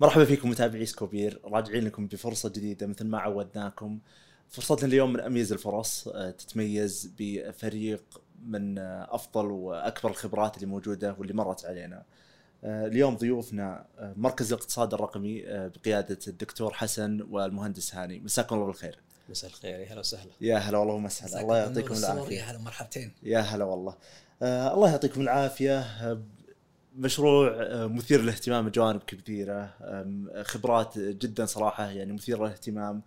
مرحبا فيكم متابعي سكوبير. راجعين لكم بفرصة جديدة مثل ما عودناكم. فرصتنا اليوم من أميز الفرص آه، تتميز بفريق من آه، أفضل وأكبر الخبرات اللي موجودة واللي مرت علينا. آه، اليوم ضيوفنا مركز الاقتصاد الرقمي بقيادة الدكتور حسن والمهندس هاني. مساكم الله بالخير. مساء الخير. يا هلا وسهلا. يا هلا والله ومسهلا. الله يعطيكم العافيه العافية. يا هلا مرحبتين. يا هلا والله. الله يعطيكم العافية. مشروع آه، مثير للاهتمام بجوانب كثيرة خبرات جدا صراحة يعني مثيرة للاهتمام.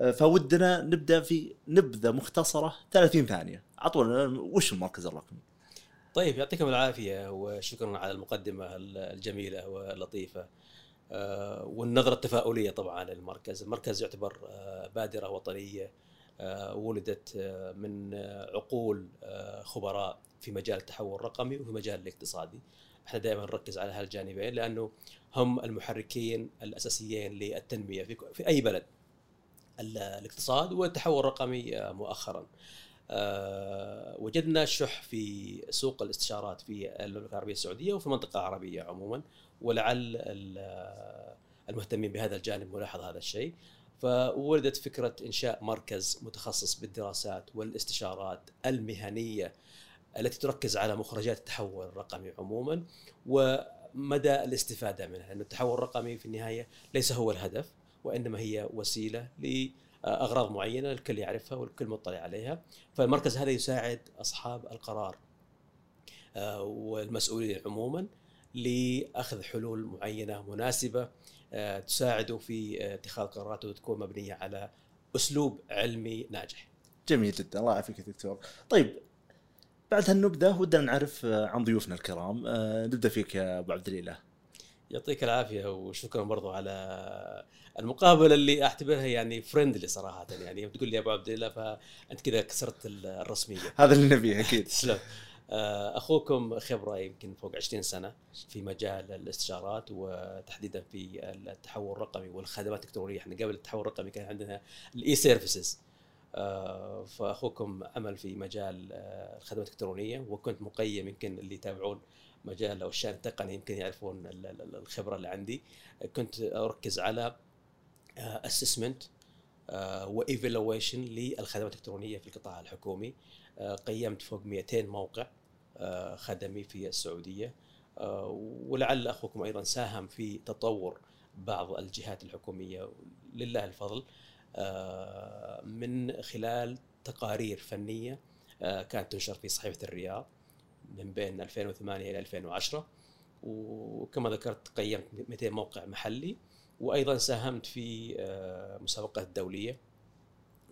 آه، فودنا نبدأ في نبذة مختصرة 30 ثانية. أعطونا وش المركز الرقمي؟ طيب يعطيكم العافية وشكرا على المقدمة الجميلة واللطيفة. آه، والنظرة التفاؤلية طبعا للمركز، المركز يعتبر بادرة وطنية آه، ولدت من عقول خبراء في مجال التحول الرقمي وفي مجال الاقتصادي. إحنا دائما نركز على هالجانبين لأنه هم المحركين الأساسيين للتنمية في في أي بلد. ال- الاقتصاد والتحول الرقمي آه، مؤخرا. آه، وجدنا شح في سوق الاستشارات في المملكة العربية السعودية وفي المنطقة العربية عموما ولعل ال- المهتمين بهذا الجانب ملاحظ هذا الشيء فولدت فكرة إنشاء مركز متخصص بالدراسات والاستشارات المهنية التي تركز على مخرجات التحول الرقمي عموما ومدى الاستفادة منها لأن التحول الرقمي في النهاية ليس هو الهدف وإنما هي وسيلة لأغراض معينة الكل يعرفها والكل مطلع عليها. فالمركز هذا يساعد أصحاب القرار آه، والمسؤولين عموما لأخذ حلول معينة مناسبة آه، تساعده في اتخاذ قرارات وتكون مبنية على أسلوب علمي ناجح. جميل جدا. الله يعافيك دكتور. طيب بعد هالنبذة ودنا نعرف آه، عن ضيوفنا الكرام. آه، نبدأ فيك يا أبو عبد الإله. يعطيك العافية وشكرا برضو على المقابلة اللي أعتبرها يعني فريندلي صراحة. يعني تقول لي يا أبو عبد الله فأنت كذا كسرت الرسمية. هذا اللي نبيه أكيد. تسلم آه، أخوكم خبرة يمكن فوق 20 سنة في مجال الاستشارات وتحديدا في التحول الرقمي والخدمات الإلكترونية. إحنا قبل التحول الرقمي كان عندنا ال e-services فأخوكم عمل في مجال آه، الخدمات الإلكترونية وكنت مقيم يمكن اللي يتابعون مجال أو الشان التقني يمكن يعرفون ال- ال- الخبرة اللي عندي. كنت أركز على assessment و evaluation للخدمات الإلكترونية في القطاع الحكومي. آه، قيمت فوق 200 موقع آه، خدمي في السعودية. آه، ولعل أخوكم أيضا ساهم في تطور بعض الجهات الحكومية. لله الفضل. آه، من خلال تقارير فنية آه، كانت تنشر في صحيفة الرياض من بين 2008 إلى 2010 وكما ذكرت قيمت 200 موقع محلي. وأيضا ساهمت في آه، مسابقات دوليه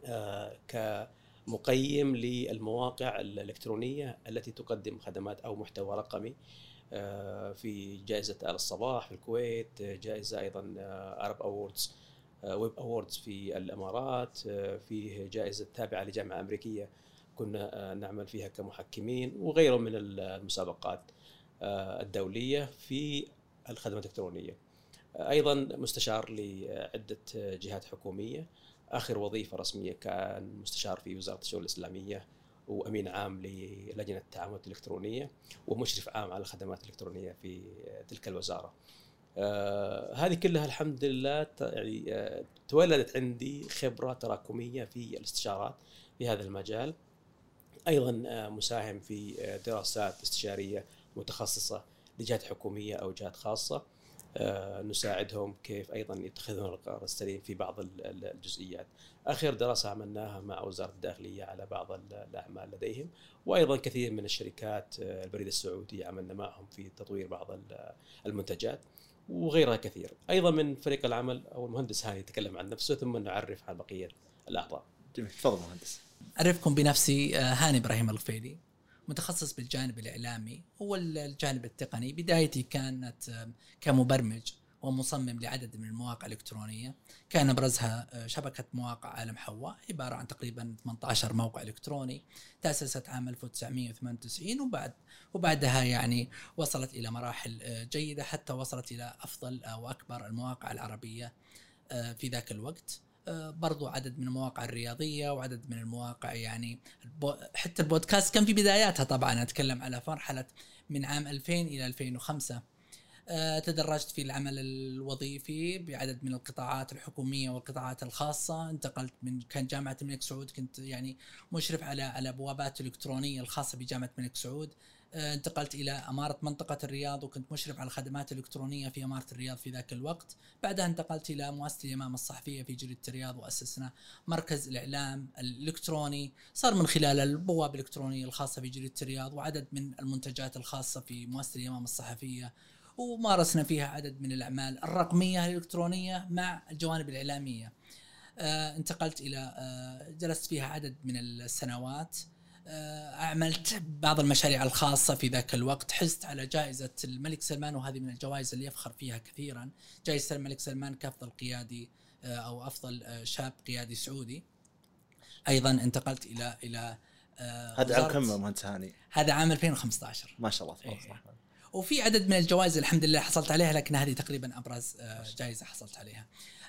آه، كمقيم للمواقع الإلكترونية التي تقدم خدمات أو محتوى رقمي آه، في جائزة آل الصباح في الكويت آه، جائزة أيضا Arab Awards Web Awards في الإمارات آه، فيه جائزة تابعة لجامعة أمريكية كنا آه، نعمل فيها كمحكمين وغيره من المسابقات آه، الدولية في الخدمات الإلكترونية. أيضا مستشار لعدة جهات حكومية آخر وظيفة رسمية كان مستشار في وزارة الشؤون الإسلامية وأمين عام للجنة التعاملات الإلكترونية ومشرف عام على الخدمات الإلكترونية في تلك الوزارة. آه هذه كلها الحمد لله يعني آه تولدت عندي خبرة تراكمية في الاستشارات في هذا المجال. أيضا آه مساهم في دراسات استشارية متخصصة لجهات حكومية أو جهات خاصة. نساعدهم كيف أيضا يتخذون القرار السليم في بعض ال- ال- الجزئيات. آخر دراسة عملناها مع وزارة الداخلية على بعض ال- الأعمال لديهم وأيضا كثير من الشركات البريد السعودي عملنا معهم في تطوير بعض ال- المنتجات وغيرها كثير. أيضا من فريق العمل أو المهندس هاني يتكلم عن نفسه ثم نعرف عن بقية الأعضاء. جميل. تفضل مهندس. أعرفكم بنفسي آه، هاني إبراهيم الغفيلي متخصص بالجانب الإعلامي. هو الجانب التقني. بدايتي كانت كمبرمج. ومصمم لعدد من المواقع الإلكترونية. كان أبرزها آه، شبكة مواقع عالم حواء عبارة عن تقريبا 18 موقع إلكتروني تأسست عام 1998 وبعد وبعدها يعني وصلت إلى مراحل آه، جيدة حتى وصلت إلى أفضل أو أكبر المواقع العربية آه، في ذاك الوقت. برضو عدد من المواقع الرياضية وعدد من المواقع يعني. حتى البودكاست كان في بداياتها طبعا. أتكلم على مرحلة من عام 2000 إلى 2005 آه، تدرجت في العمل الوظيفي بعدد من القطاعات الحكومية والقطاعات الخاصة. انتقلت من كان جامعة الملك سعود كنت يعني مشرف على على بوابات إلكترونية الخاصة بجامعة الملك سعود. آه، انتقلت إلى إمارة منطقة الرياض وكنت مشرف على الخدمات الالكترونيه في إمارة الرياض في ذاك الوقت، بعدها انتقلت إلى مؤسسة الإمام الصحفية في جريده الرياض وأسسنا مركز الإعلام الإلكتروني، صار من خلال البوابه الإلكترونية الخاصة في جريده الرياض وعدد من المنتجات الخاصة في مؤسسة الإمام الصحفية ومارسنا فيها عدد من الأعمال الرقمية الإلكترونية مع الجوانب الإعلامية. آه انتقلت إلى آه جلست فيها عدد من السنوات. آه، عملت بعض المشاريع الخاصة في ذاك الوقت. حزت على جائزة الملك سلمان وهذه من الجوائز اللي يفخر فيها كثيرا. جائزة الملك سلمان كأفضل قيادي أو أفضل شاب قيادي سعودي. أيضا انتقلت إلى إلى هذا عام كم مهندس هاني؟ هذا عام 2015 ما شاء الله تبارك الرحمن وفي عدد من الجوائز الحمد لله حصلت عليها لكن هذه تقريبا أبرز جائزة حصلت عليها.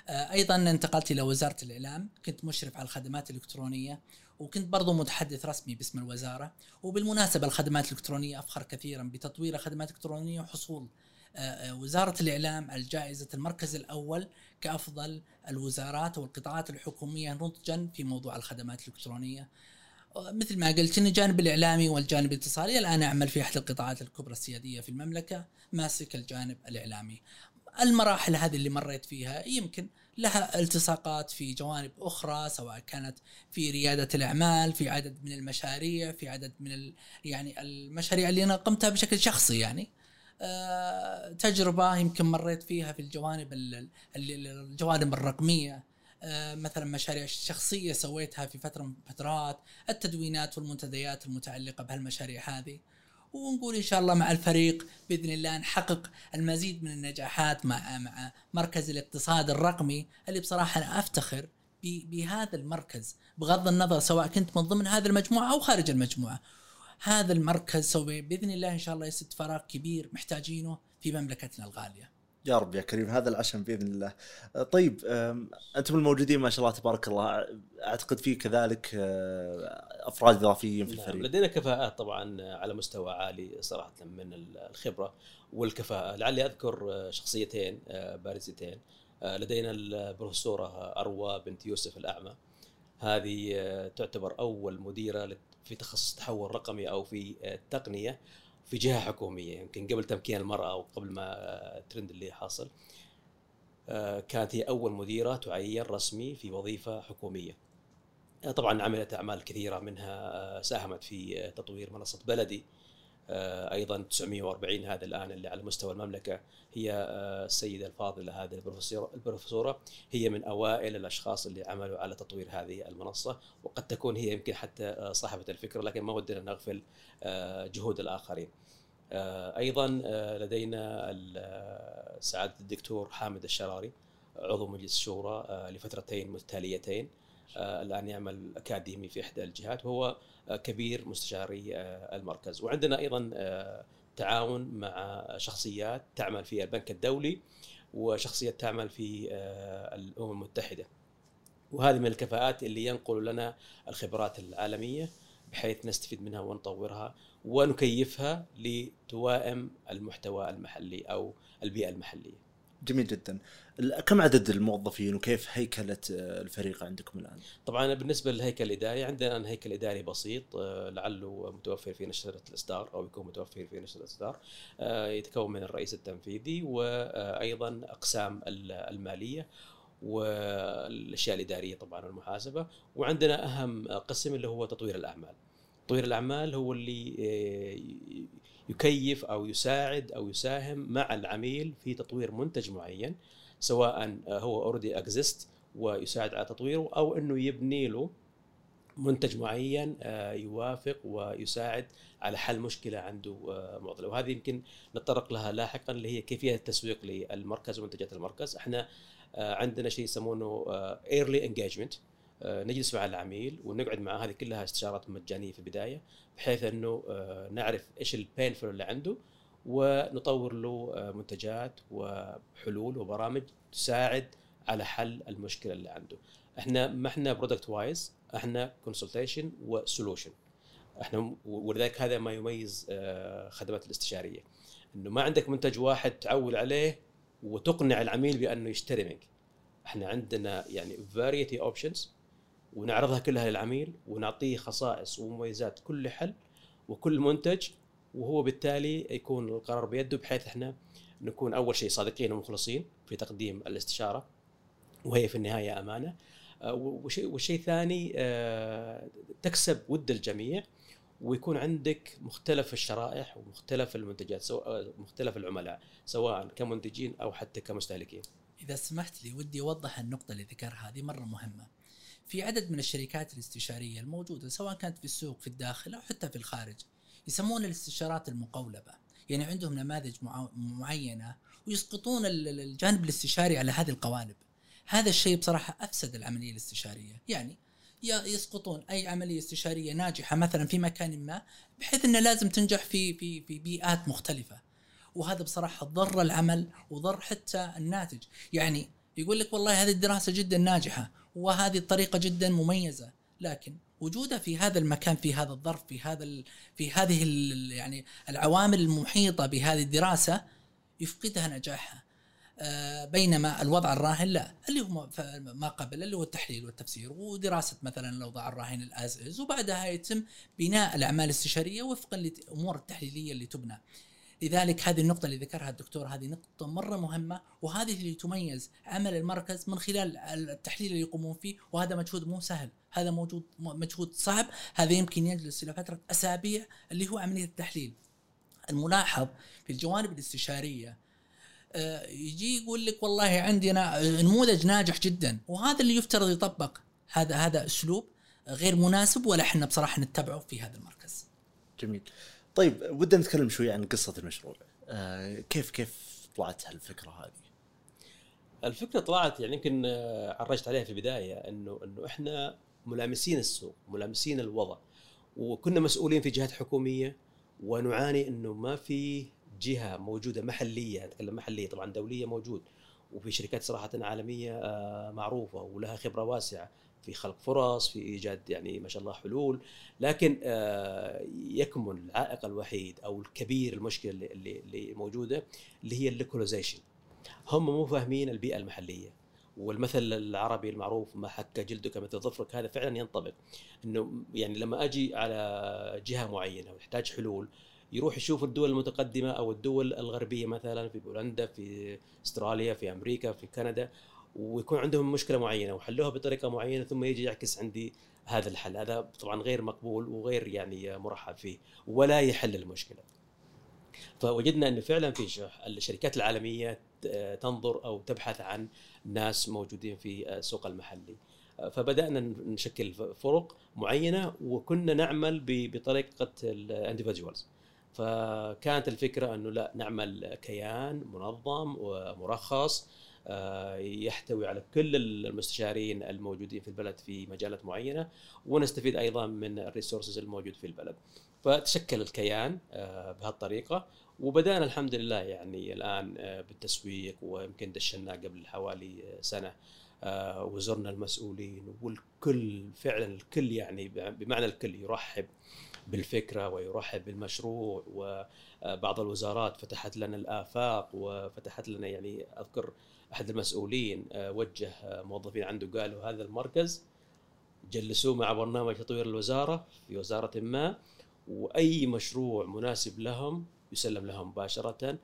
أيضا انتقلت إلى وزارة الإعلام، كنت مشرف على الخدمات الإلكترونية وكنت برضو متحدث رسمي باسم الوزارة. وبالمناسبة الخدمات الإلكترونية أفخر كثيرا بتطوير الخدمات الإلكترونية وحصول آه، آه، وزارة الإعلام الجائزة المركز الأول كأفضل الوزارات والقطاعات الحكومية نضجا في موضوع الخدمات الإلكترونية. مثل ما قلت إن الجانب الإعلامي والجانب الاتصالي الآن اعمل في أحد القطاعات الكبرى السيادية في المملكة ماسك الجانب الإعلامي. المراحل هذه اللي مريت فيها يمكن لها التصاقات في جوانب أخرى سواء كانت في ريادة الأعمال في عدد من المشاريع في عدد من ال يعني المشاريع اللي أنا قمتها بشكل شخصي يعني أه تجربة يمكن مريت فيها في الجوانب الجوانب الرقمية مثلا مشاريع شخصية سويتها في فترة من فترات التدوينات والمنتديات المتعلقة بهالمشاريع هذه ونقول إن شاء الله مع الفريق بإذن الله نحقق المزيد من النجاحات مع مع مركز الاقتصاد الرقمي اللي بصراحة أنا أفتخر بهذا المركز بغض النظر سواء كنت من ضمن هذه المجموعة أو خارج المجموعة. هذا المركز سوي بإذن الله إن شاء الله يسد فراغ كبير محتاجينه في مملكتنا الغالية. يا رب يا كريم هذا العشم بإذن الله. طيب أنتم الموجودين ما شاء الله تبارك الله أعتقد في كذلك أه، أفراد إضافيين في نعم، الفريق. لدينا كفاءات طبعا على مستوى عالي صراحة من الخبرة والكفاءة، لعلي أذكر أه، شخصيتين أه، بارزتين. لدينا البروفيسورة اروى بنت يوسف الأعمى. هذه تعتبر أول مديرة في تخصص التحول رقمي أو في التقنيه في جهة حكومية يمكن قبل تمكين المرأة وقبل ما الترند اللي حاصل آه، كانت هي أول مديرة تعين رسمي في وظيفة حكومية. آه، طبعا عملت أعمال كثيرة منها آه، ساهمت في تطوير منصة بلدي أيضا 940 هذا الآن اللي على مستوى المملكة هي السيدة الفاضلة هذه البروفيسورة هي من أوائل الأشخاص اللي عملوا على تطوير هذه المنصة وقد تكون هي يمكن حتى صاحبة الفكرة لكن ما ودنا نغفل جهود الآخرين. آه، أيضا آه، لدينا سعادة الدكتور حامد الشراري عضو مجلس الشورى آه، لفترتين متتاليتين الآن يعمل أكاديمي في إحدى الجهات وهو كبير مستشاري المركز وعندنا أيضا تعاون مع شخصيات تعمل في البنك الدولي وشخصيات تعمل في الأمم المتحدة وهذه من الكفاءات اللي ينقل لنا الخبرات العالمية بحيث نستفيد منها ونطورها ونكيفها لتوائم المحتوى المحلي أو البيئة المحلية. جميل جدا. كم عدد الموظفين وكيف هيكله الفريق عندكم الآن؟ طبعا بالنسبة للهيكل الإداري عندنا هيكل إداري بسيط آه، لعله متوفر في نشرة الإصدار أو يكون متوفر في نشرة الإصدار آه، يتكون من الرئيس التنفيذي وأيضا أقسام المالية والأشياء الإدارية طبعا والمحاسبه وعندنا أهم قسم اللي هو تطوير الأعمال. تطوير الأعمال هو اللي آه، يكيف أو يساعد أو يساهم مع العميل في تطوير منتج معين سواء آه، هو already exist ويساعد على تطويره أو إنه يبني له منتج معين آه، يوافق ويساعد على حل مشكلة عنده معضلة. وهذه يمكن نتطرق لها لاحقا اللي هي كيفية التسويق للمركز ومنتجات المركز. إحنا عندنا شيء يسمونه early engagement آه، نجلس مع العميل ونقعد معاه هذه كلها استشارات مجانية في البداية بحيث إنه آه، نعرف إيش ال painful اللي عنده ونطور له آه، منتجات وحلول وبرامج تساعد على حل المشكلة اللي عنده. إحنا ما إحنا product wise إحنا consultation و solution. إحنا ولذلك هذا ما يميز خدمات الاستشارية. إنه ما عندك منتج واحد تعول عليه وتقنع العميل بأنه يشتري منك إحنا عندنا يعني variety options ونعرضها كلها للعميل ونعطيه خصائص ومميزات كل حل وكل منتج وهو بالتالي يكون القرار بيده بحيث إحنا نكون أول شيء صادقين ومخلصين في تقديم الاستشارة وهي في النهاية أمانة آه، والشيء الثاني آه، تكسب ود الجميع ويكون عندك مختلف الشرائح ومختلف المنتجات سواء مختلف العملاء سواء كمنتجين أو حتى كمستهلكين. إذا سمحت لي ودي أوضح النقطة اللي ذكرها هذه مرة مهمة. في عدد من الشركات الاستشارية الموجودة سواء كانت في السوق في الداخل أو حتى في الخارج يسمون الاستشارات المقولبة، يعني عندهم نماذج معينة ويسقطون الجانب الاستشاري على هذه القوالب. هذا الشيء بصراحة أفسد العملية الاستشارية، يعني يسقطون أي عملية استشارية ناجحة مثلا في مكان ما بحيث إنه لازم تنجح في في في بيئات مختلفة. وهذا بصراحة ضر العمل وضر حتى الناتج. يعني يقول لك والله هذه الدراسة جدا ناجحة وهذه الطريقة جدا مميزة لكن وجودها في هذا المكان في هذا الظرف في هذا في هذه يعني العوامل المحيطة بهذه الدراسة يفقدها نجاحها آه، بينما الوضع الراهن لا اللي هو ما قبل اللي هو التحليل والتفسير ودراسة مثلا الأوضاع الراهن الازئز وبعدها يتم بناء الأعمال الاستشاريه وفقا للامور التحليلية اللي تبنى. لذلك هذه النقطة اللي ذكرها الدكتور هذه نقطة مرة مهمة وهذه اللي تميز عمل المركز من خلال التحليل اللي يقومون فيه وهذا مجهود مو سهل هذا موجود مجهود صعب هذا يمكن يجلس إلى فترة أسابيع اللي هو عملية التحليل الملاحظ في الجوانب الاستشارية آه، يجي يقول لك والله عندنا نموذج ناجح جدا وهذا اللي يفترض يطبق هذا هذا أسلوب غير مناسب ولا إحنا بصراحة نتبعه في هذا المركز. جميل. طيب ودنا نتكلم شوي عن قصة المشروع. آه كيف كيف طلعت هالفكرة هذه؟ الفكرة طلعت يعني يمكن آه، عرجت عليها في البداية إنه إنه إحنا ملامسين السوق، ملامسين الوضع وكنا مسؤولين في جهات حكومية ونعاني إنه ما في جهة موجودة محلية أتكلم محلية طبعا دولية موجود وفي شركات صراحة عالمية آه، معروفة ولها خبرة واسعة في خلق فرص في إيجاد يعني ما شاء الله حلول. لكن آه، يكمن العائق الوحيد أو الكبير المشكلة اللي اللي موجودة اللي هي اللوكاليزيشن هم مو فاهمين البيئة المحلية. والمثل العربي المعروف ما حك جلدك مثل ظفرك هذا فعلا ينطبق. إنه يعني لما أجي على جهة معينة ويحتاج حلول يروح يشوف الدول المتقدمة أو الدول الغربية مثلا في بولندا في أستراليا في أمريكا في كندا. ويكون عندهم مشكلة معينة وحلوها بطريقة معينة ثم يجي يعكس عندي هذا الحل. هذا طبعا غير مقبول وغير يعني مرحب فيه ولا يحل المشكلة. فوجدنا انه فعلا في الشركات العالمية تنظر أو تبحث عن ناس موجودين في السوق المحلي. فبدأنا نشكل فرق معينة وكنا نعمل بطريقة ال individuals فكانت الفكرة أنه لا نعمل كيان منظم ومرخص يحتوي على كل المستشارين الموجودين في البلد في مجالات معينة ونستفيد أيضا من ال resources الموجود في البلد. فتشكل الكيان آه، بهالطريقة وبدأنا الحمد لله يعني الآن آه، بالتسويق ويمكن دشنا قبل حوالي سنة وزرنا المسؤولين والكل فعلا الكل يعني بمعنى الكل يرحب بالفكرة ويرحب بالمشروع وبعض الوزارات فتحت لنا الآفاق وفتحت لنا يعني أذكر أحد المسؤولين آه، وجه موظفين عنده قالوا هذا المركز جلسوه مع برنامج تطوير الوزارة في وزارة ما وأي مشروع مناسب لهم يسلم لهم مباشرة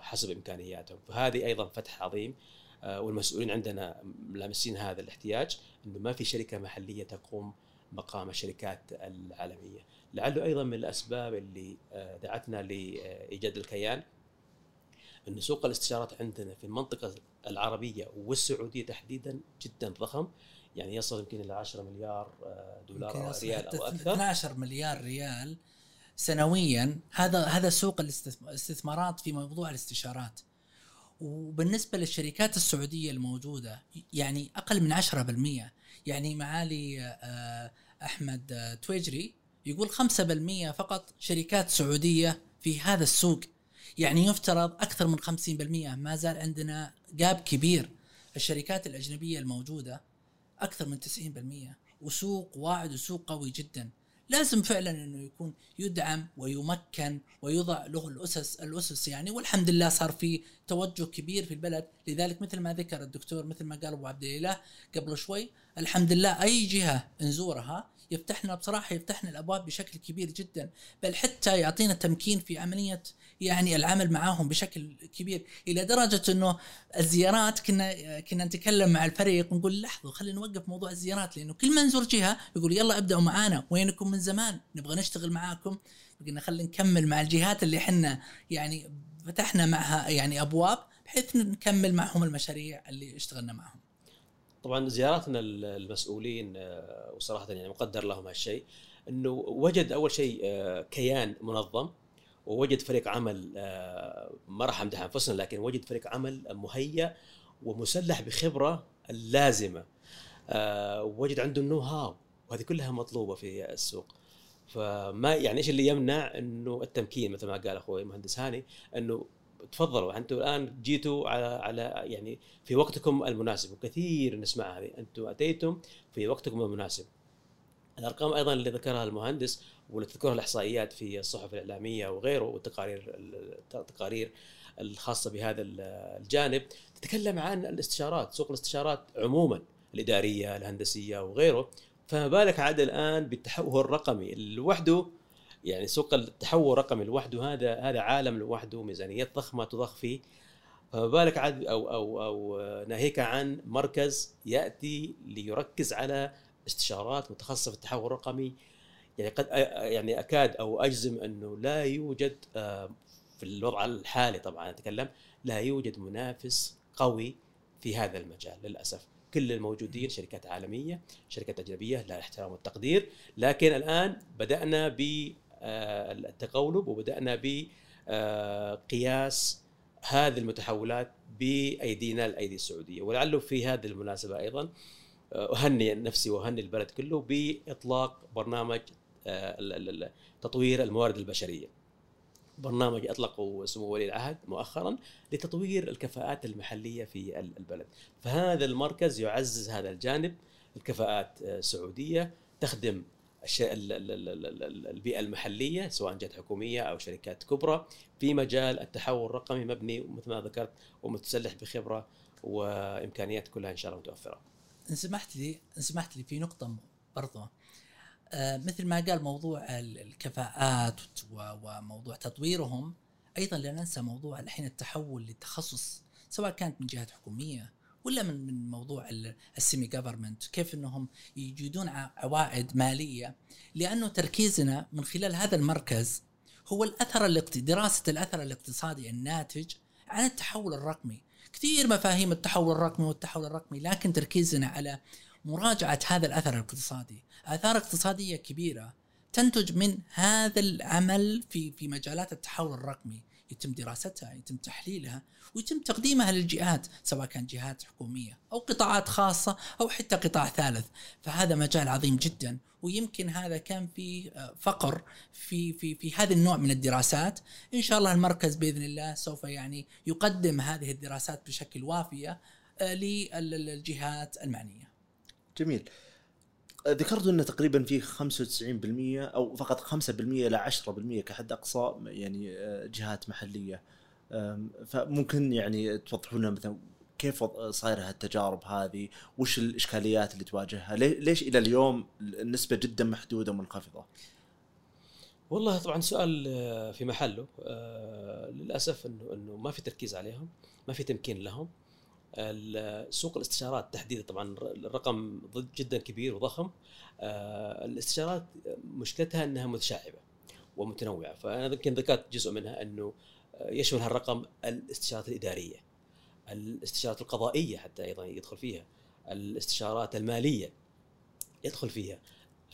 حسب إمكانياتهم. فهذه أيضا فتح عظيم آه، والمسؤولين عندنا لامسين هذا الاحتياج إنه ما في شركة محلية تقوم مقام الشركات العالمية. لعله أيضا من الأسباب اللي آه، دعتنا لإيجاد الكيان. إن سوق الاستشارات عندنا في المنطقة العربية والسعودية تحديدا جدا ضخم يعني يصل يمكن إلى 10 مليار آه، دولار أو ريال أو أكثر. 12 مليار ريال سنويا. هذا هذا سوق الاستثمارات في موضوع الاستشارات. وبالنسبة للشركات السعودية الموجودة يعني أقل من 10% يعني معالي آه، أحمد آه، تويجري يقول 5% فقط شركات سعودية في هذا السوق. يعني يفترض أكثر من 50% ما زال عندنا جاب كبير. الشركات الأجنبية الموجودة أكثر من 90% وسوق واعد وسوق قوي جدا. لازم فعلا إنه يكون يدعم ويمكن ويوضع له الأسس الأسس يعني والحمد لله صار في توجه كبير في البلد. لذلك مثل ما ذكر الدكتور مثل ما قال أبو عبد الإله قبل شوي الحمد لله أي جهة نزورها يفتحنا بصراحة يفتحنا الأبواب بشكل كبير جدا. بل حتى يعطينا تمكين في عملية يعني العمل معاهم بشكل كبير. إلى درجة إنه الزيارات كنا كنا نتكلم مع الفريق ونقول لحظة خلينا نوقف موضوع الزيارات لأنه كل ما نزور جهة يقول يلا ابدأوا معانا وينكم من زمان؟ نبغى نشتغل معاكم. قلنا خلينا نكمل مع الجهات اللي إحنا يعني فتحنا معها يعني أبواب بحيث نكمل معهم المشاريع اللي اشتغلنا معهم. طبعا زياراتنا المسؤولين آه، وصراحة يعني مقدر لهم هالشيء إنه وجد أول شيء آه، كيان منظم ووجد فريق عمل آه، ما راح أمدح أنفسنا لكن وجد فريق عمل مهيأ ومسلح بخبرة اللازمة. وجد عنده النو هاو وهذه كلها مطلوبة في السوق. فما يعني إيش اللي يمنع إنه التمكين مثل ما قال أخوي المهندس هاني إنه تفضلوا أنتم الآن جيتوا على على يعني في وقتكم المناسب وكثير نسمع هذه أنتم أتيتم في وقتكم المناسب. الأرقام أيضا اللي ذكرها المهندس واللي تذكرها الإحصائيات في الصحف الإعلامية وغيره والتقارير التقارير الخاصة بهذا الجانب تتكلم عن الاستشارات سوق الاستشارات عموما الإدارية الهندسية وغيره. فما بالك عاد الآن بالتحول الرقمي لوحده يعني سوق التحول الرقمي لوحده هذا هذا عالم لوحده ميزانيات ضخمة تضخ فيه. فما بالك عاد أو أو أو ناهيك عن مركز يأتي ليركز على استشارات متخصصة في التحول الرقمي. يعني قد يعني أكاد أو أجزم أنه لا يوجد آه، في الوضع الحالي طبعا أتكلم لا يوجد منافس قوي في هذا المجال للأسف. كل الموجودين شركات عالمية شركات أجنبية لها الاحترام والتقدير لكن الآن بدأنا بالتقولب وبدأنا بقياس هذه المتحولات بأيدينا الأيدي السعودية ولعله في هذه المناسبة أيضا أهني نفسي وأهني البلد كله بإطلاق برنامج آه، تطوير الموارد البشرية. برنامج اطلقه سمو ولي العهد مؤخرا لتطوير الكفاءات المحلية في البلد، فهذا المركز يعزز هذا الجانب الكفاءات آه، سعوديه تخدم البيئة المحلية سواء جهات حكومية أو شركات كبرى في مجال التحول الرقمي مبني مثل ما ذكرت ومتسلح بخبرة وإمكانيات كلها إن شاء الله متوفرة. إن سمحت لي إن سمحت لي في نقطة برضه آه مثل ما قال موضوع الكفاءات وموضوع تطويرهم أيضا لا ننسى موضوع الحين التحول للتخصص سواء كانت من جهات حكومية ولا من من موضوع السيمي جفرمنت كيف إنهم يجدون عوائد مالية؟ لأنه تركيزنا من خلال هذا المركز هو الأثر دراسة الأثر الاقتصادي الناتج عن التحول الرقمي. كثير مفاهيم التحول الرقمي والتحول الرقمي لكن تركيزنا على مراجعة هذا الأثر الاقتصادي. آثار اقتصادية كبيرة تنتج من هذا العمل في في مجالات التحول الرقمي. يتم دراستها يتم تحليلها ويتم تقديمها للجهات سواء كان جهات حكومية أو قطاعات خاصة أو حتى قطاع ثالث. فهذا مجال عظيم جدا ويمكن هذا كان في آه، فقر في في في هذا النوع من الدراسات. إن شاء الله المركز بإذن الله سوف يعني يقدم هذه الدراسات بشكل وافية آه، للجهات المعنية. جميل. ذكرت إنه تقريبا في 95% أو فقط 5% إلى 10% كحد أقصى يعني آه، جهات محلية فممكن يعني توضحوا لنا مثلا كيف صايره هالتجارب هذه؟ وش الإشكاليات اللي تواجهها؟ ليش إلى اليوم النسبة جدا محدودة ومنخفضة؟ والله طبعا سؤال آه، في محله آه، للأسف انه إنه ما في تركيز عليهم، ما في تمكين لهم. سوق الاستشارات تحديدا طبعا الرقم جدا كبير وضخم. آه، الاستشارات مشكلتها إنها متشعبة ومتنوعة. فأنا يمكن ذكرت جزء منها إنه يشمل هالرقم الاستشارات الإدارية الاستشارات القضائية حتى أيضا يدخل فيها الاستشارات المالية يدخل فيها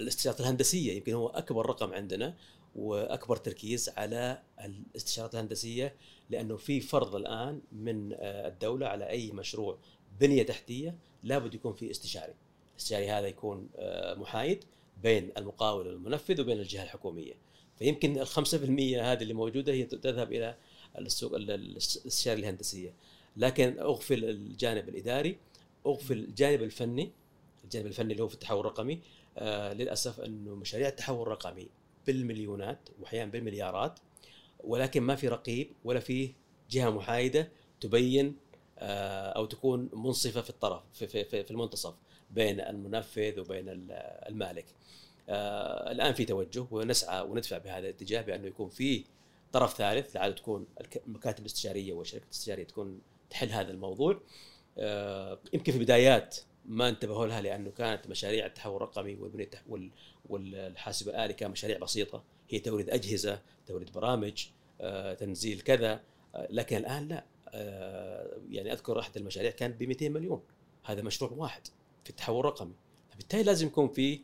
الاستشارات الهندسية يمكن هو أكبر رقم عندنا. وأكبر تركيز على الاستشارات الهندسية لأنه في فرض الآن من آه، الدولة على أي مشروع بنية تحتية لابد يكون في استشاري. الاستشاري هذا يكون آه، محايد بين المقاول والمنفذ وبين الجهة الحكومية. فيمكن ال 5% هذه اللي موجودة هي تذهب إلى السوق الاستشاري الهندسية. لكن أغفل الجانب الإداري أغفل الجانب الفني الجانب الفني اللي هو في التحول الرقمي آه للأسف أنه مشاريع التحول الرقمي بالمليونات واحيانا بالمليارات ولكن ما في رقيب ولا في جهة محايدة تبين آه أو تكون منصفة في الطرف في, في, في, في المنتصف بين المنفذ وبين المالك. آه الآن في توجه ونسعى وندفع بهذا الاتجاه بأنه يكون في طرف ثالث لعل تكون المكاتب الاستشارية والشركات الاستشارية تكون تحل هذا الموضوع آه، يمكن في بدايات ما انتبهوا لها لأنه كانت مشاريع التحول الرقمي والبنية والحاسب الالي كان مشاريع بسيطة. هي توريد أجهزة توريد برامج آه، تنزيل كذا. آه، لكن الآن لا. يعني أذكر أحد المشاريع كان ب 200 مليون. هذا مشروع واحد في التحول الرقمي. فبالتالي لازم يكون في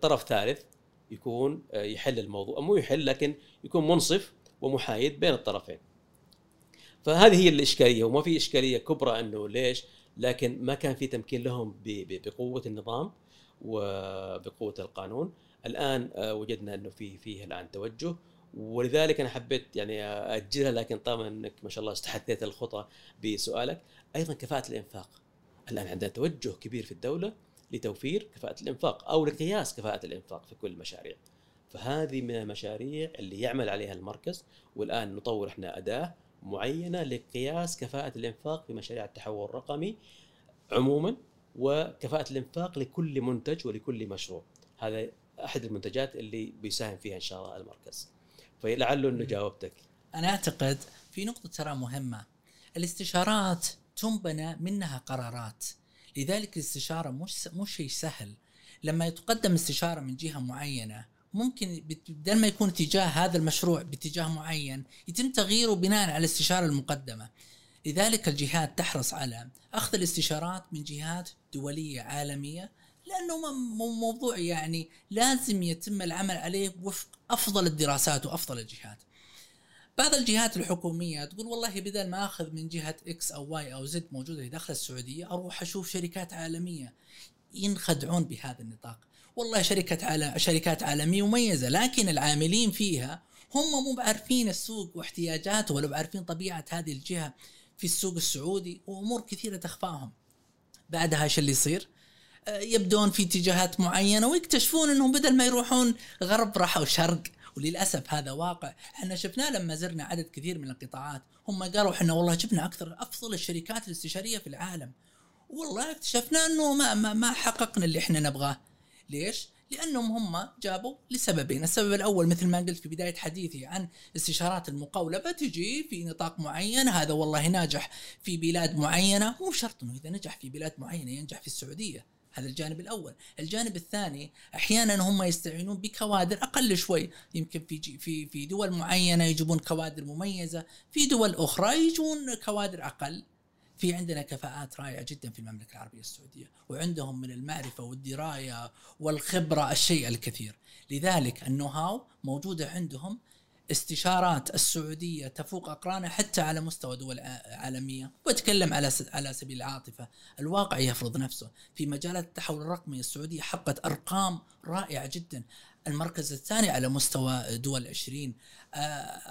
طرف ثالث يكون يحل الموضوع. مو يحل لكن يكون منصف ومحايد بين الطرفين. فهذه هي الإشكالية وما في إشكالية كبرى إنه ليش؟ لكن ما كان في تمكين لهم بقوة النظام. وبقوة القانون. الآن آه، وجدنا إنه في فيه الآن توجه. ولذلك أنا حبيت يعني اجلها لكن طالما إنك ما شاء الله استحثيت الخطى بسؤالك. أيضا كفاءة الإنفاق. الآن عندنا توجه كبير في الدولة لتوفير كفاءة الإنفاق أو لقياس كفاءة الإنفاق في كل المشاريع فهذه من المشاريع اللي يعمل عليها المركز. والآن نطور إحنا أداة معينة لقياس كفاءة الإنفاق في مشاريع التحول الرقمي. عموما وكفاءة الإنفاق لكل منتج ولكل مشروع. هذا أحد المنتجات اللي بيساهم فيها إن شاء الله المركز. فلعله إنه جاوبتك. أنا أعتقد في نقطة ترى مهمة. الاستشارات تنبنى منها قرارات. لذلك الاستشارة مش مش شيء سهل. لما يتقدم استشارة من جهة معينة ممكن بدل ما يكون اتجاه هذا المشروع باتجاه معين يتم تغييره بناء على الاستشارة المقدمة. لذلك الجهات تحرص على أخذ الاستشارات من جهات دولية عالمية لأنه موضوع يعني لازم يتم العمل عليه وفق أفضل الدراسات وأفضل الجهات. بعض الجهات الحكومية تقول والله بدل ما أخذ من جهة إكس أو واي أو زد موجودة داخل السعودية أروح أشوف شركات عالمية ينخدعون بهذا النطاق. والله شركة عالم شركات عالمية مميزة لكن العاملين فيها هم مو بعارفين السوق واحتياجاته ولا بعارفين طبيعة هذه الجهة في السوق السعودي وأمور كثيرة تخفاهم. بعدها إيش اللي يصير؟ آه، يبدون في اتجاهات معينة ويكتشفون إنهم بدل ما يروحون غرب راحوا شرق. وللأسف هذا واقع. إحنا شفناه لما زرنا عدد كثير من القطاعات. هم قالوا إحنا والله جبنا أكثر أفضل الشركات الاستشارية في العالم. والله اكتشفنا إنه ما ما, ما حققنا اللي إحنا نبغاه. ليش؟ لأنهم هم جابوا لسببين، السبب الأول مثل ما قلت في بداية حديثي عن استشارات المقاولبة تجي في نطاق معين هذا والله ناجح في بلاد معينة. مو شرط إنه إذا نجح في بلاد معينة ينجح في السعودية، هذا الجانب الأول، الجانب الثاني أحيانا هم يستعينون بكوادر أقل شوي، يمكن في في في دول معينة يجيبون كوادر مميزة، في دول أخرى يجون كوادر أقل، في عندنا كفاءات رائعة جدا في المملكة العربية السعودية وعندهم من المعرفة والدراية والخبرة الشيء الكثير. لذلك النو هاو موجودة عندهم استشارات السعودية تفوق أقرانها حتى على مستوى دول عالمية. وأتكلم على على سبيل العاطفة الواقع يفرض نفسه. في مجالات التحول الرقمي السعودية حققت أرقام رائعة جدا. المركز الثاني على مستوى دول 20 آه،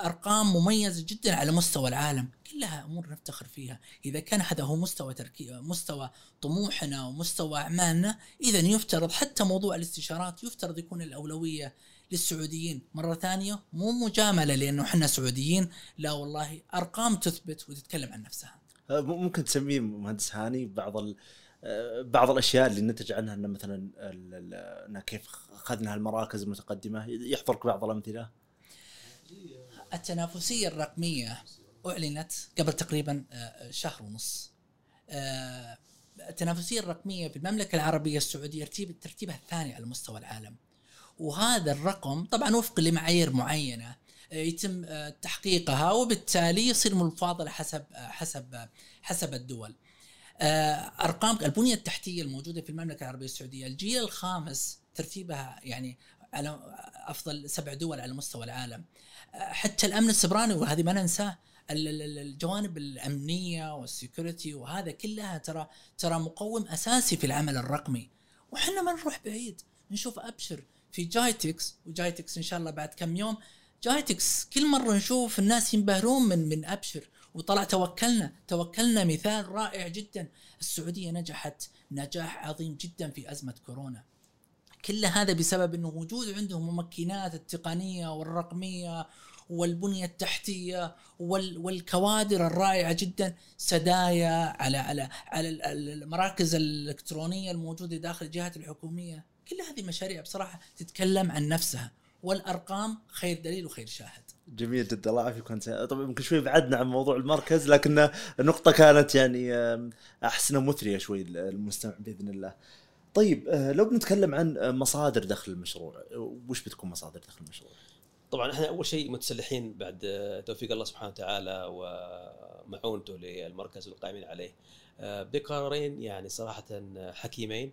أرقام مميزة جدا على مستوى العالم. كلها أمور نفتخر فيها. إذا كان هذا هو مستوى تركي مستوى طموحنا ومستوى أعمالنا اذا يفترض حتى موضوع الاستشارات يفترض يكون الأولوية للسعوديين. مرة ثانية مو مجاملة لأنه إحنا سعوديين. لا والله أرقام تثبت وتتكلم عن نفسها. آه، ممكن تسميه مهندس هاني بعض ال... آه، بعض الأشياء اللي نتج عنها ان مثلا ان كيف أخذنا المراكز المتقدمة يحضرك بعض الأمثلة؟ التنافسية الرقمية أعلنت قبل تقريبا آه، شهر ونص. التنافسية الرقمية في المملكه العربية السعودية ترتيب ترتيبها الثاني على مستوى العالم. وهذا الرقم طبعا وفق لمعايير معينة يتم تحقيقها وبالتالي يصير مفاضلة حسب حسب حسب الدول. ارقام البنية التحتية الموجودة في المملكة العربية السعودية الجيل الخامس ترتيبها يعني على أفضل سبع دول على مستوى العالم. حتى الأمن السبراني وهذه ما ننساه الجوانب الأمنية والسكيورتي وهذا كلها ترى ترى مقوم أساسي في العمل الرقمي. وحنا ما نروح بعيد نشوف أبشر في جايتكس وجايتكس إن شاء الله بعد كم يوم. جايتكس كل مرة نشوف الناس ينبهرون من من أبشر. وطلع توكلنا توكلنا مثال رائع جدا. السعودية نجحت نجاح عظيم جدا في أزمة كورونا. كل هذا بسبب إنه وجود عندهم ممكنات التقنية والرقمية والبنية التحتية وال والكوادر الرائعة جدا. سدايا على على على ال- ال- المراكز الإلكترونية الموجودة داخل الجهات الحكومية. كل هذه مشاريع بصراحة تتكلم عن نفسها. والأرقام خير دليل وخير شاهد. جميل جدا الله يعافيك طبعا يمكن شوي بعدنا عن موضوع المركز لكن النقطة كانت يعني احس انها مثرية شوي للمستمع بإذن الله. طيب آه، لو بنتكلم عن مصادر دخل المشروع وش بتكون مصادر دخل المشروع؟ طبعا إحنا أول شيء متسلحين بعد توفيق الله سبحانه وتعالى ومعونته للمركز والقائمين عليه آه، بقرارين يعني صراحة حكيمين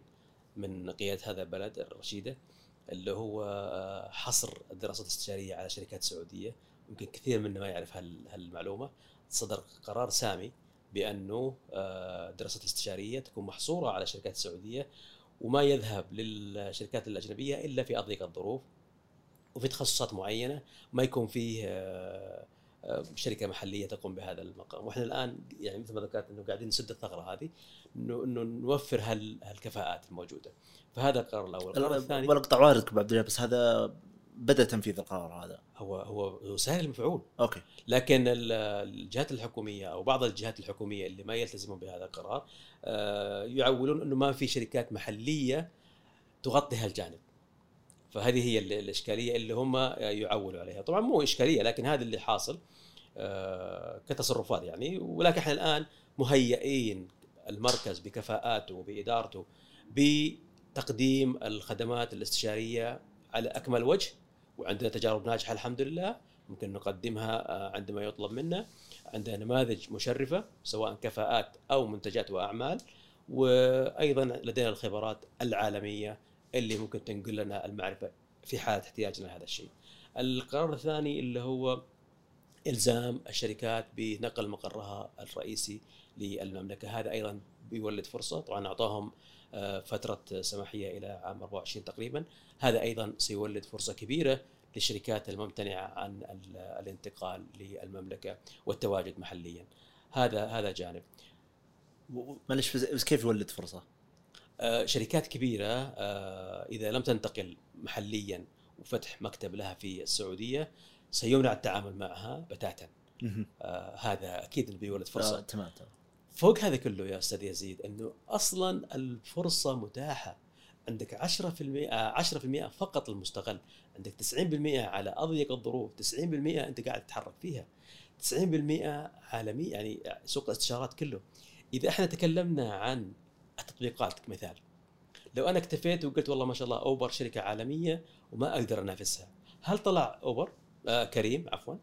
من قيادة هذا البلد الرشيدة اللي هو آه، حصر الدراسات الاستشارية على شركات سعودية. يمكن كثير منا ما يعرف هال- هالمعلومة. صدر قرار سامي بأنه آه، الدراسات الاستشارية تكون محصورة على الشركات السعوديه وما يذهب للشركات الأجنبية إلا في أضيق الظروف وفي تخصصات معينة. ما يكون فيه آه، شركة محلية تقوم بهذا المقام. وإحنا الآن يعني مثل ما ذكرت إنه قاعدين نسد الثغرة هذه انه إنه نوفر هال هالكفاءات الموجودة. فهذا القرار الأول. القرار الثاني بقطع واردك ابو عبد الله بس هذا بدأ تنفيذ القرار هذا. هو هو سهل المفعول أوكي. لكن ال- الجهات الحكومية أو بعض الجهات الحكومية اللي ما يلتزمون بهذا القرار آه، يعولون إنه ما في شركات محلية تغطي هالجانب. فهذه هي ال- الإشكالية اللي هم يعولوا عليها. طبعا مو إشكالية لكن هذا اللي حاصل. آه، كتصرفات يعني. ولكن إحنا الآن مهيئين المركز بكفاءاته وبإدارته بتقديم الخدمات الاستشارية على أكمل وجه. وعندنا تجارب ناجحة الحمد لله. ممكن نقدمها آه، عندما يطلب منا. عندنا نماذج مشرفة سواء كفاءات أو منتجات وأعمال. وأيضا لدينا الخبرات العالمية اللي ممكن تنقل لنا المعرفة في حاله احتياجنا لهذا الشيء. القرار الثاني اللي هو إلزام الشركات بنقل مقرها الرئيسي للمملكة، هذا أيضا بيولد فرصة، طبعا أعطاهم آه، فترة سماحية إلى عام 24 تقريبا، هذا أيضا سيولد فرصة كبيرة للشركات الممتنعة عن ال- الانتقال للمملكة والتواجد محليا. هذا هذا جانب. معلش بس كيف يولد فرصة؟ آه، شركات كبيرة آه، إذا لم تنتقل محليا وفتح مكتب لها في السعودية سيمنع التعامل معها بتاتا. آه، هذا أكيد اللي بيولد آه، فرصة. تمام تمام. فوق هذا كله يا أستاذ يزيد إنه أصلا الفرصة متاحة. عندك 10% آه، 10% فقط المستغل. عندك 90% على أضيق الظروف 90% أنت قاعد تتحرك فيها. 90% عالمي يعني سوق الاستشارات كله. إذا إحنا تكلمنا عن التطبيقات كمثال لو أنا اكتفيت وقلت والله ما شاء الله أوبر شركة عالمية وما أقدر أنافسها هل طلع أوبر؟ آه كريم عفوا.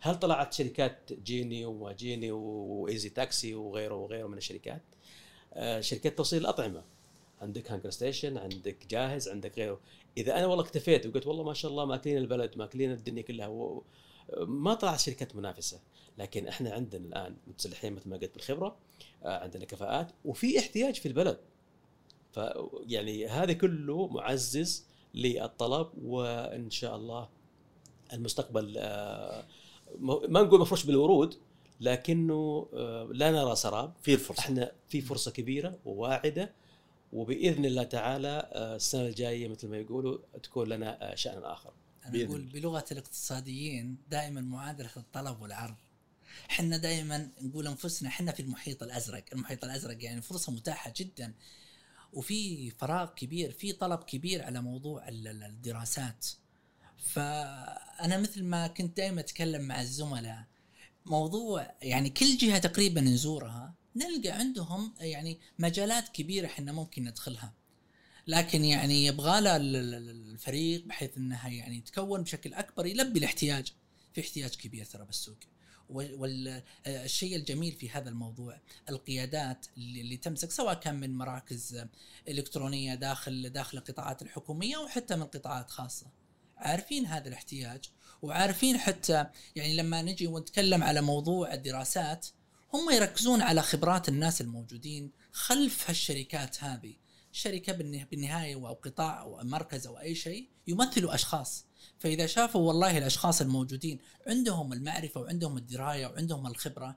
هل طلعت شركات جيني وما جيني وإيزي تاكسي وغيره وغيره من الشركات؟ آه شركات توصيل الأطعمة. عندك هانكر ستيشن عندك جاهز عندك غيره. إذا أنا والله اكتفيت وقلت والله ما شاء الله ماكلين البلد ماكلين الدنيا كلها. ما طلعت شركات منافسة. لكن إحنا عندنا الآن متسلحين مثل ما قلت بالخبرة آه، عندنا كفاءات وفي احتياج في البلد. ف يعني هذا كله معزز للطلب وإن شاء الله المستقبل آه، ما نقول مفروش بالورود لكنه آه، لا نرى سراب في الفرصة. إحنا في فرصة كبيرة وواعدة وبإذن الله تعالى آه، السنة الجاية مثل ما يقولوا تكون لنا شأن آخر أنا بإذن أقول. بلغة الاقتصاديين دائما معادلة الطلب والعرض إحنا دائما نقول أنفسنا إحنا في المحيط الأزرق، المحيط الأزرق يعني فرصة متاحة جدا وفي فراغ كبير، في طلب كبير على موضوع ال- ال- الدراسات. فأنا مثل ما كنت دائما أتكلم مع الزملاء موضوع يعني كل جهة تقريبا نزورها نلقى عندهم يعني مجالات كبيرة إحنا ممكن ندخلها. لكن يعني يبغى لها ال- ال- الفريق بحيث انها يعني تكون بشكل أكبر يلبي الاحتياج. في احتياج كبير ترى بالسوق. والشيء الجميل في هذا الموضوع القيادات اللي تمسك سواء كان من مراكز إلكترونية داخل داخل القطاعات الحكومية أو حتى من قطاعات خاصة. عارفين هذا الاحتياج وعارفين حتى يعني لما نجي ونتكلم على موضوع الدراسات هم يركزون على خبرات الناس الموجودين خلف هالشركات هذه. شركة بالنه- بالنهاية أو قطاع أو مركز أو أي شيء يمثلوا أشخاص. فإذا شافوا والله الأشخاص الموجودين عندهم المعرفة وعندهم الدراية وعندهم الخبرة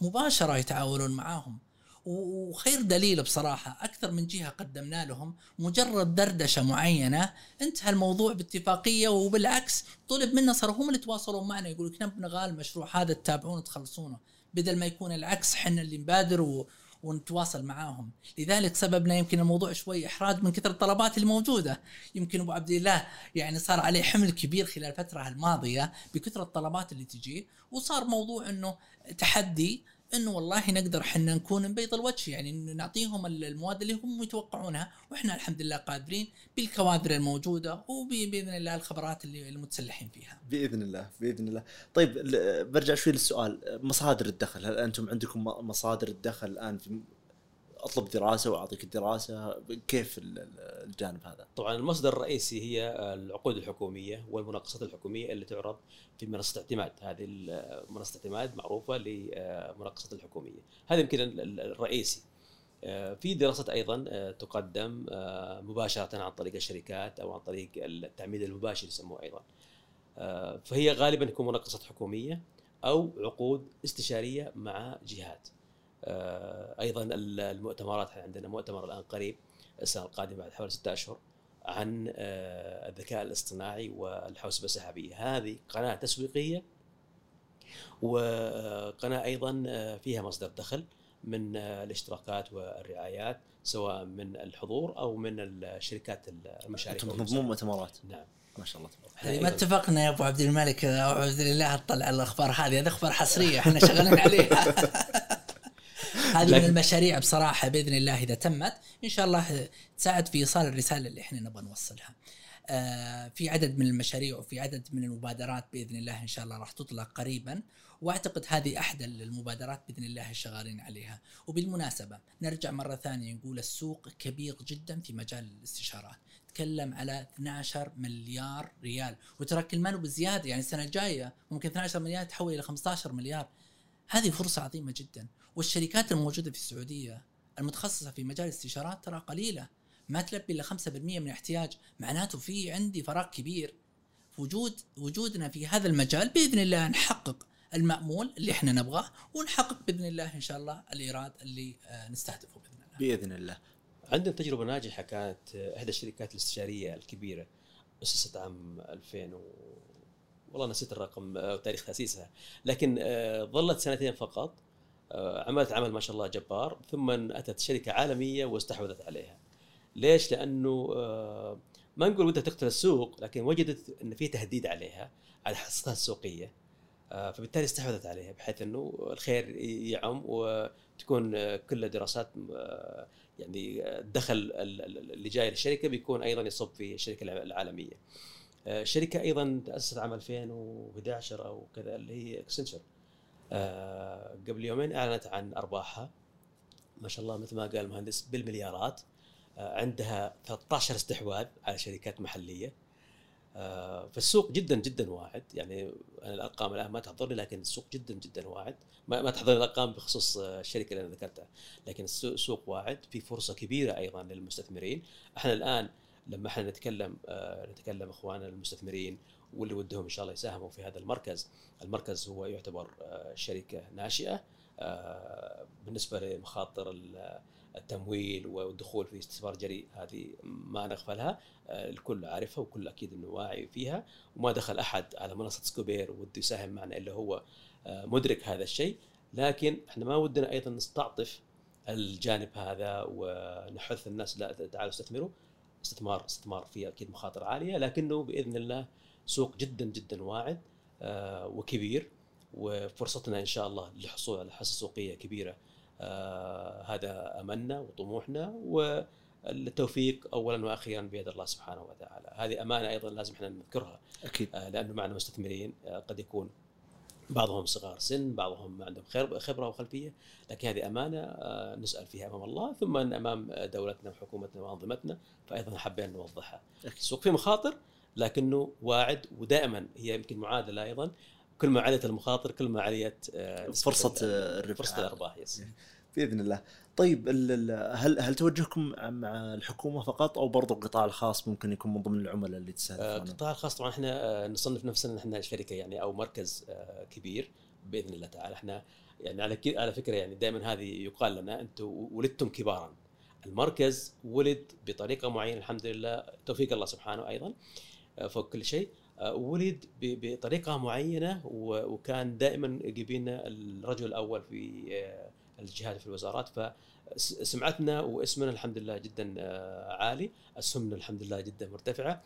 مباشرة يتعاونون معاهم. وخير دليل بصراحة أكثر من جهة قدمنا لهم مجرد دردشة معينة انتهى الموضوع باتفاقية وبالعكس طلب منا صاروا هم اللي يتواصلون معنا يقولوا كنا نبغى المشروع هذا تتابعونه تخلصونه بدل ما يكون العكس إحنا اللي نبادر و... ونتواصل معاهم. لذلك سببنا يمكن الموضوع شوي إحراج من كثر الطلبات الموجودة. يمكن أبو عبد الله يعني صار عليه حمل كبير خلال الفترة الماضية بكثر الطلبات اللي تجي وصار موضوع إنه تحدي إنه والله نقدر إحنا نكون نبيض الوجه يعني نعطيهم المواد اللي هم يتوقعونها وإحنا الحمد لله قادرين بالكوادر الموجودة وبإذن الله الخبرات اللي المتسلحين فيها. بإذن الله بإذن الله. طيب برجع شوي للسؤال مصادر الدخل هل أنتم عندكم مصادر الدخل الآن في أطلب دراسة وأعطيك الدراسة كيف الجانب هذا؟ طبعا المصدر الرئيسي هي العقود الحكومية والمناقصات الحكومية اللي تعرض في منصة اعتماد، هذه منصة اعتماد معروفة للمناقصات الحكومية، هذا يمكن الرئيسي. في دراسات أيضا تقدم مباشرة عن طريق الشركات أو عن طريق التعميد المباشر يسموه أيضا. فهي غالبا تكون مناقصات حكومية أو عقود استشارية مع جهات. آه، أيضا المؤتمرات عندنا مؤتمر الآن قريب السنة القادمة بعد حوالي ستة أشهر عن آه، الذكاء الاصطناعي والحوسبة السحابية. هذه قناة تسويقية وقناة أيضا آه، فيها مصدر دخل من الاشتراكات والرعايات سواء من الحضور أو من الشركات المشاركة أنتم تنظمون مؤتمرات. نعم. ما شاء الله تبارك ما اتفقنا يا أبو عبد الملك ابو عبد الله اطلع على الأخبار هذه. هذه أخبار حصرية إحنا شغالين عليها. هذه من المشاريع بصراحة بإذن الله إذا تمت إن شاء الله تساعد في إيصال الرسالة اللي إحنا نبغى نوصلها. آه في عدد من المشاريع وفي عدد من المبادرات بإذن الله إن شاء الله راح تطلق قريبا وأعتقد هذه احدى المبادرات بإذن الله شغالين عليها. وبالمناسبة نرجع مرة ثانية نقول السوق كبير جدا في مجال الاستشارات. تكلم على 12 مليار ريال. وترى كل ما بزياده يعني السنة الجاية ممكن 12 مليار تحول إلى 15 مليار. هذه فرصة عظيمة جدا. والشركات الموجودة في السعودية المتخصصة في مجال الاستشارات ترى قليلة ما تلبي إلا 5% من الاحتياج معناته في عندي فراغ كبير وجود وجودنا في هذا المجال بإذن الله نحقق المأمول اللي إحنا نبغاه ونحقق بإذن الله إن شاء الله الإيراد اللي آه، نستهدفه بإذن الله. بإذن الله. عندنا تجربة ناجحة كانت آه، إحدى الشركات الاستشارية الكبيرة اسست عام 2000 و... والله نسيت الرقم وتاريخ تأسيسها لكن آه، ظلت سنتين فقط آه، عملت عمل ما شاء الله جبار ثم أتت شركة عالمية واستحوذت عليها. ليش؟ لأنه آه، ما نقول ودها تقتل السوق لكن وجدت إن في تهديد عليها على حصتها السوقية فبالتالي استحوذت عليها بحيث إنه الخير يعم وتكون كل دراسات يعني الدخل اللي جاي للشركة بيكون أيضا يصب في الشركة العالمية. شركه أيضا تأسست عام 2011 أو كذا اللي هي اكسنشر آه، قبل يومين أعلنت عن أرباحها. ما شاء الله مثل ما قال المهندس بالمليارات. آه، عندها 13 استحواذ على شركات محلية. آه، فالسوق جدا جدا واعد. يعني أنا الأرقام الآن ما تحضرني لكن السوق جدا جدا واعد. ما, تحضرني الأرقام بخصوص الشركة اللي أنا ذكرتها. لكن السوق واعد. في فرصة كبيرة أيضا للمستثمرين. إحنا الآن لما إحنا نتكلم آه نتكلم إخواننا المستثمرين واللي ودهم إن شاء الله يساهموا في هذا المركز، المركز هو يعتبر آه شركة ناشئة آه بالنسبة لمخاطر التمويل والدخول في استثمار جريء هذه ما نغفلها آه، الكل عارفها وكل أكيد إنه واعي فيها. وما دخل أحد على منصة سكوبير وده يساهم معنا إلا هو مدرك هذا الشيء. لكن إحنا ما ودنا أيضا نستعطف الجانب هذا ونحث الناس لا تعالوا استثمروا. استثمار استثمار فيه أكيد مخاطر عالية لكنه بإذن الله سوق جدا جدا واعد آه، وكبير وفرصتنا إن شاء الله للحصول على حصة سوقية كبيرة آه، هذا أملنا وطموحنا والتوفيق اولا وأخيرا بيد الله سبحانه وتعالى. هذه أمانة أيضا لازم إحنا نذكرها. أكيد. آه، لأنه معنا مستثمرين قد يكون بعضهم صغار سن بعضهم عندهم خبرة وخلفية لكن هذه أمانة نسأل فيها أمام الله ثم أمام دولتنا وحكومتنا وأنظمتنا فايضا حبينا نوضحها. السوق فيه مخاطر لكنه واعد ودائما هي يمكن معادلة أيضا. كل ما عليت المخاطر كل ما عليت آه، فرصة الربح فرصة الارباح يس بإذن الله. طيب هل هل توجهكم مع الحكومة فقط أو برضو القطاع الخاص ممكن يكون من ضمن العملاء اللي تستهدفون؟ آه، القطاع الخاص طبعا إحنا آه، نصنف نفسنا إحنا شركة يعني أو مركز آه، كبير بإذن الله تعالى. إحنا يعني على على فكرة يعني دائما هذه يقال لنا أنتم ولدتم كبارا. المركز ولد بطريقة معينة الحمد لله. توفيق الله سبحانه أيضا. آه، فوق كل شيء. آه، ولد بطريقة معينة وكان دائما يجيبنا الرجل الأول في آه، الجهات في الوزارات. فسمعتنا واسمنا الحمد لله جدا آه، عالي. اسهمنا الحمد لله جدا مرتفعة.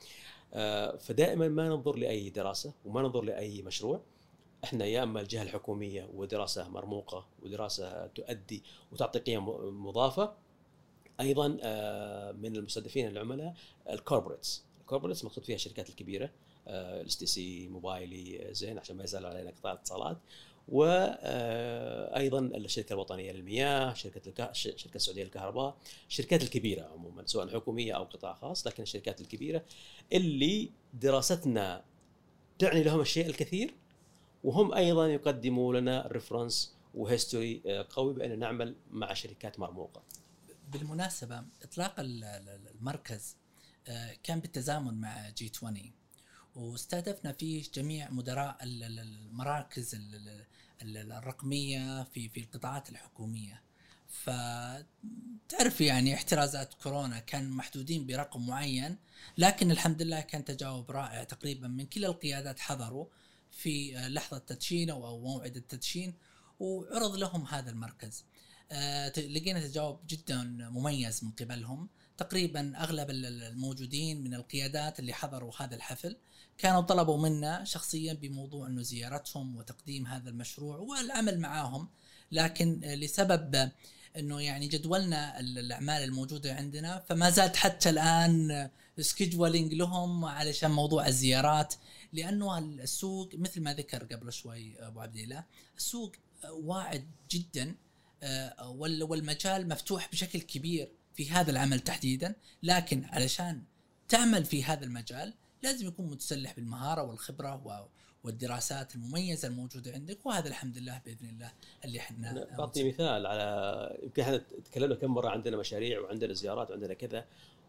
فدائما ما ننظر لأي دراسة وما ننظر لأي مشروع. إحنا يا أما الجهة الحكومية ودراسة مرموقة ودراسة تؤدي وتعطي قيم مضافة أيضا من المستهدفين العملاء ال corporates ال corporates مقصود فيها الشركات الكبيرة ال STC موبايلي آه، زين عشان ما يزال علينا قطاع الاتصالات وأيضا الشركة الوطنية للمياه شركة الك... شركة السعودية للكهرباء الشركات الكبيرة عموما سواء حكومية أو قطاع خاص لكن الشركات الكبيرة اللي دراستنا تعني لهم الشيء الكثير وهم أيضا يقدموا لنا reference و history قوي بأن نعمل مع شركات مرموقة. ال- ال- المركز آه، كان بالتزامن مع G 20 واستهدفنا فيه جميع مدراء ال- ال- المراكز ال- ال- ال- الرقمية في في القطاعات الحكومية. فتعرف يعني احترازات كورونا كان محدودين برقم معين لكن الحمد لله كان تجاوب رائع تقريبا من كلا القيادات حضروا في لحظة تدشين أو موعد التدشين وعرض لهم هذا المركز. آه، لقينا تجاوب جدا مميز من قبلهم. تقريبا أغلب ال- ال- الموجودين من القيادات اللي حضروا هذا الحفل كانوا طلبوا منا شخصيا بموضوع إنه زيارتهم وتقديم هذا المشروع والعمل معاهم لكن لسبب إنه يعني جدولنا ال- الأعمال الموجودة عندنا فما زالت حتى الآن سكيجولينج لهم علشان موضوع الزيارات لأنه السوق مثل ما ذكر قبل شوي أبو عبد الله السوق واعد جدا آه، وال- والمجال مفتوح بشكل كبير. في هذا العمل تحديدا لكن علشان تعمل في هذا المجال لازم يكون متسلح بالمهارة والخبرة و- والدراسات المميزة الموجودة عندك وهذا الحمد لله بإذن الله اللي إحنا أنا بعطي مثال على يمكن إحنا تكلمنا كم مرة عندنا مشاريع وعندنا زيارات وعندنا كذا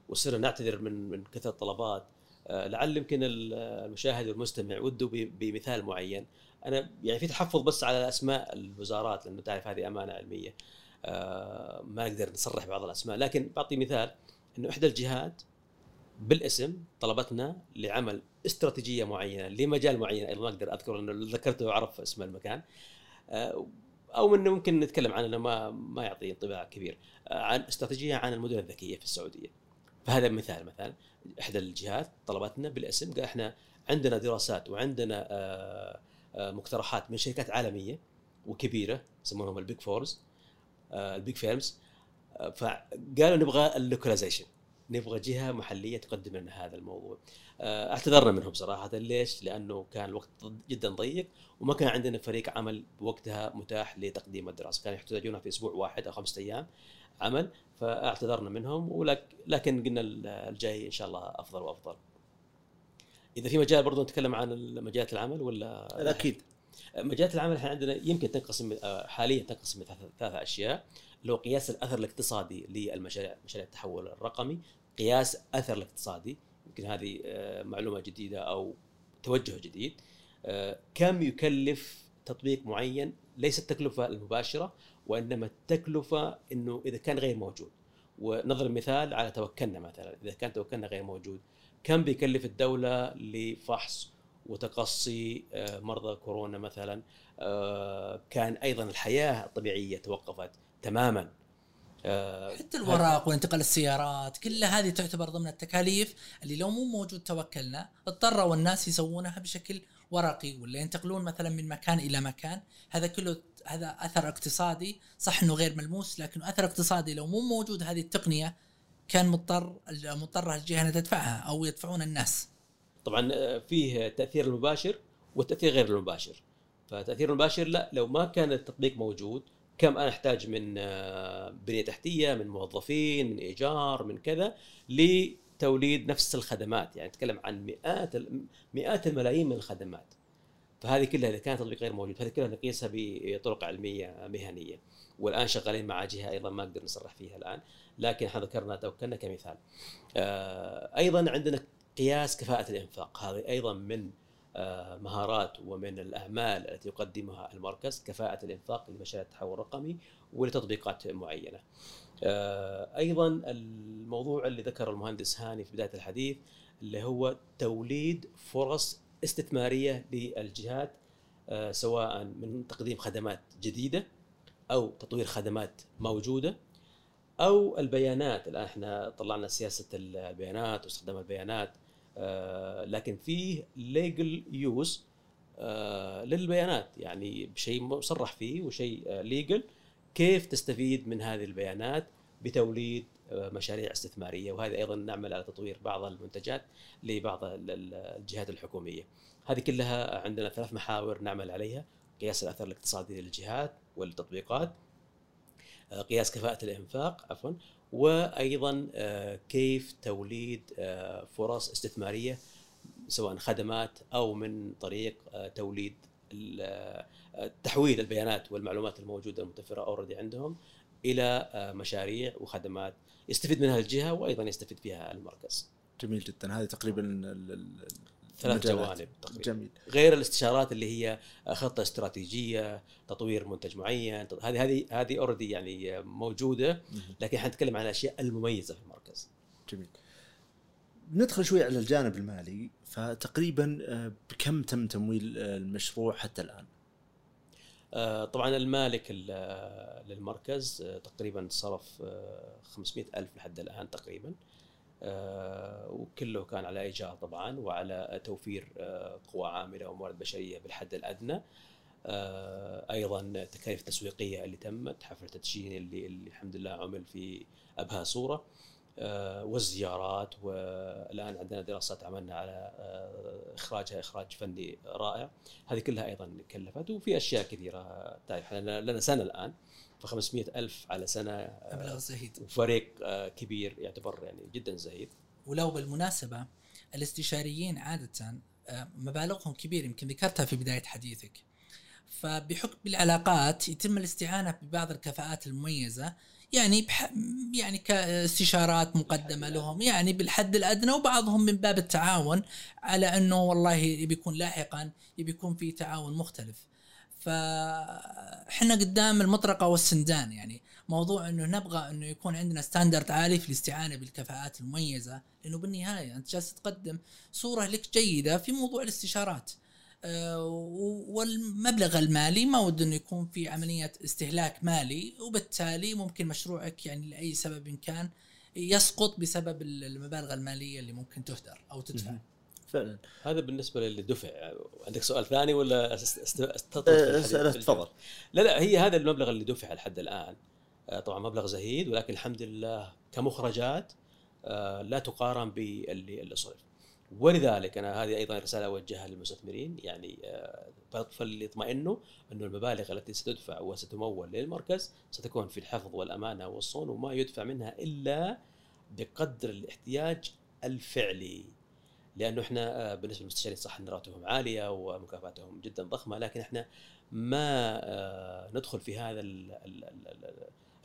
وصرنا نعتذر من من كثرة الطلبات. آه، لعل يمكن ال- المشاهد والمستمع وده بمثال معين. أنا يعني في تحفظ بس على أسماء الوزارات لأنه تعرف هذه أمانة علمية. ما نقدر نصرح بعض الأسماء لكن بعطي مثال إنه إحدى الجهات بالاسم طلبتنا لعمل استراتيجية معينة لمجال معين أيضا ما أقدر أذكر لأنه لو ذكرته وأعرف اسم المكان آه، أو إنه ممكن نتكلم عنه ما ما يعطي انطباع كبير آه، عن استراتيجية عن المدن الذكية في السعودية. فهذا مثال مثلا إحدى الجهات طلبتنا بالاسم قال إحنا عندنا دراسات وعندنا آه، آه، مقترحات من شركات عالمية وكبيرة يسمونهم ال big fours ال big firms فقالوا نبغى اللوكاليزيشن نبغى جهة محلية تقدم لنا هذا الموضوع. آه، اعتذرنا منهم صراحة. ليش؟ لأنه كان الوقت جدا ضيق وما كان عندنا فريق عمل بوقتها متاح لتقديم الدراسة، كانوا يحتاجونها في أسبوع واحد أو خمسة أيام عمل فاعتذرنا منهم ولك لكن قلنا الجاي إن شاء الله أفضل وأفضل. إذا في مجال برضو نتكلم عن مجالات العمل ولا؟ أكيد مجالات العمل إحنا عندنا يمكن تنقسم آه، حاليا تنقسم ثلاث أشياء. اللي هو قياس الأثر الاقتصادي للمشاريع مشاريع التحول الرقمي، قياس أثر الاقتصادي يمكن هذه آه، معلومة جديدة أو توجه جديد. آه، كم يكلف تطبيق معين؟ ليس التكلفه المباشرة وإنما التكلفه إنه إذا كان غير موجود. ونضرب مثال على توكلنا مثلا إذا كان توكلنا غير موجود كم بيكلف الدولة لفحص وتقصي آه، مرضى كورونا مثلا. آه، كان أيضا الحياة الطبيعية توقفت تماما. آه، حتى الوراق وانتقال السيارات كل هذه تعتبر ضمن التكاليف اللي لو مو موجود توكلنا اضطروا الناس يسوونها بشكل ورقي ولا ينتقلون مثلا من مكان إلى مكان هذا كله هذا أثر اقتصادي. صح إنه غير ملموس لكن أثر اقتصادي لو مو موجود هذه التقنية كان مضطر مضطرة الجهة تدفعها أو يدفعون الناس. طبعا آه، فيه تأثير المباشر والتاثير غير المباشر. فالتاثير المباشر لا لو ما كان التطبيق موجود كم أنا أحتاج من آه، بنية تحتية من موظفين من إيجار من كذا لتوليد نفس الخدمات. يعني نتكلم عن مئات مئات الملايين من الخدمات. فهذه كلها إذا كان التطبيق غير موجود هذه كلها نقيسها بطرق علمية مهنية. والآن شغالين مع جهة أيضا ما نقدر نصرح فيها الآن لكن إحنا ذكرنا توكلنا كمثال. آه، أيضا عندنا قياس كفاءة الإنفاق هذه أيضا من آه، مهارات ومن الأعمال التي يقدمها المركز كفاءة الإنفاق لمشاريع التحول الرقمي ولتطبيقات معينة. آه، أيضا الموضوع اللي ذكر المهندس هاني في بداية الحديث اللي هو توليد فرص استثمارية للجهات آه، سواء من تقديم خدمات جديدة أو تطوير خدمات موجودة أو البيانات الآن إحنا طلعنا سياسة البيانات واستخدام البيانات لكن فيه legal use للبيانات. يعني بشيء مصرح فيه وشيء legal كيف تستفيد من هذه البيانات بتوليد آه، مشاريع استثمارية. وهذا أيضا نعمل على تطوير بعض المنتجات لبعض الجهات الحكومية. هذه كلها عندنا ثلاث محاور نعمل عليها. قياس الأثر الاقتصادي للجهات والتطبيقات. آه، قياس كفاءة الإنفاق عفوا. وأيضا آه، كيف توليد فرص استثمارية سواء خدمات أو من طريق توليد تحويل البيانات والمعلومات الموجودة المتوفرة already عندهم إلى آه، مشاريع وخدمات يستفيد منها الجهة وأيضا يستفيد فيها المركز. جميل جدا هذه تقريبا ثلاث جوانب تقريبا. جميل. غير الاستشارات اللي هي خطة استراتيجية تطوير منتج معين هذه هذه هذه اوريدي يعني موجودة لكن حنتكلم عن الاشياء المميزة في المركز. جميل. ندخل شوي على الجانب المالي فتقريبا آه، بكم تم تمويل المشروع حتى الآن؟ آه، طبعا المالك للمركز آه، تقريبا صرف 500 آه، ألف لحد الآن تقريبا. وكله كان على إيجار طبعا وعلى توفير قوى عاملة وموارد بشرية بالحد الأدنى. أيضا التكاليف التسويقيه اللي تمت حفل تدشين اللي, اللي الحمد لله عمل في أبهى صورة. آه، والزيارات والآن عندنا دراسات عملنا على آه، إخراجها إخراج فني رائع. هذه كلها أيضا كلفت وفي أشياء كثيرة. تعرف لنا سنة الآن. 500 ألف على سنة آه، مبلغ زهيد. وفريق كبير يعتبر يعني جدا زهيد. ولو بالمناسبة الاستشاريين عادة مبالغهم كبيرة يمكن ذكرتها في بداية حديثك. فبحكم العلاقات يتم الاستعانة ببعض الكفاءات المميزة يعني بح يعني كاستشارات مقدمة لهم يعني بالحد الأدنى وبعضهم من باب التعاون على أنه والله بيكون لاحقا بيكون في تعاون مختلف. فاحنا قدام المطرقة والسندان يعني. موضوع إنه نبغى إنه يكون عندنا ستاندرد عالي في الاستعانة بالكفاءات المميزة لأنه بالنهاية أنت جالس تقدم صورة لك جيدة في موضوع الاستشارات. آه، والمبلغ المالي ما ود إنه يكون في عملية استهلاك مالي وبالتالي ممكن مشروعك يعني لأي سبب كان يسقط بسبب المبالغ المالية اللي ممكن تهدر أو تدفع. فعلا. هذا بالنسبة للي دفع عندك سؤال ثاني ولا اسئله تفضل لا لا هي هذا المبلغ اللي دفع لحد الآن. آه، طبعا مبلغ زهيد ولكن الحمد لله كمخرجات آه، لا تقارن باللي صرف. ولذلك أنا هذه أيضا رسالة أوجهها للمستثمرين. يعني فليطمئنوا أنه المبالغ التي ستدفع وستمول للمركز ستكون في الحفظ والأمانة والصون وما يدفع منها إلا بقدر الاحتياج الفعلي. لأنه إحنا آه، بالنسبة للمستشارين صح إن راتبهم عالية ومكافاتهم جدا ضخمة لكن إحنا ما آه، ندخل في هذا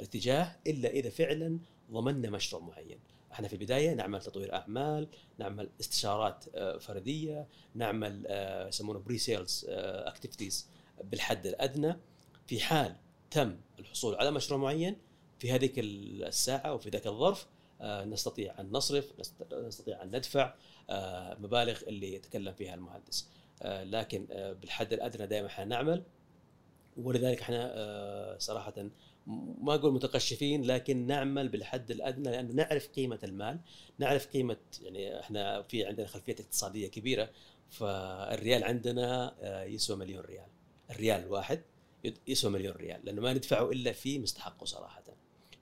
الاتجاه إلا إذا فعلا ضمننا مشروع معين. إحنا في البداية نعمل تطوير أعمال نعمل استشارات آه، فردية نعمل يسمونه pre-sales activities بالحد الأدنى. في حال تم الحصول على مشروع معين في هذيك الساعة وفي ذاك الظرف نستطيع أن نصرف نستطيع أن ندفع مبالغ اللي يتكلم فيها المهندس لكن بالحد الأدنى دائما إحنا نعمل ولذلك إحنا صراحة ما أقول متقشفين لكن نعمل بالحد الأدنى لأنه نعرف قيمة المال، نعرف قيمة يعني إحنا في عندنا خلفية اقتصادية كبيرة فالريال عندنا آه، يسوى مليون ريال، الريال الواحد يسوى مليون ريال لأنه ما ندفعه إلا في مستحقه صراحة.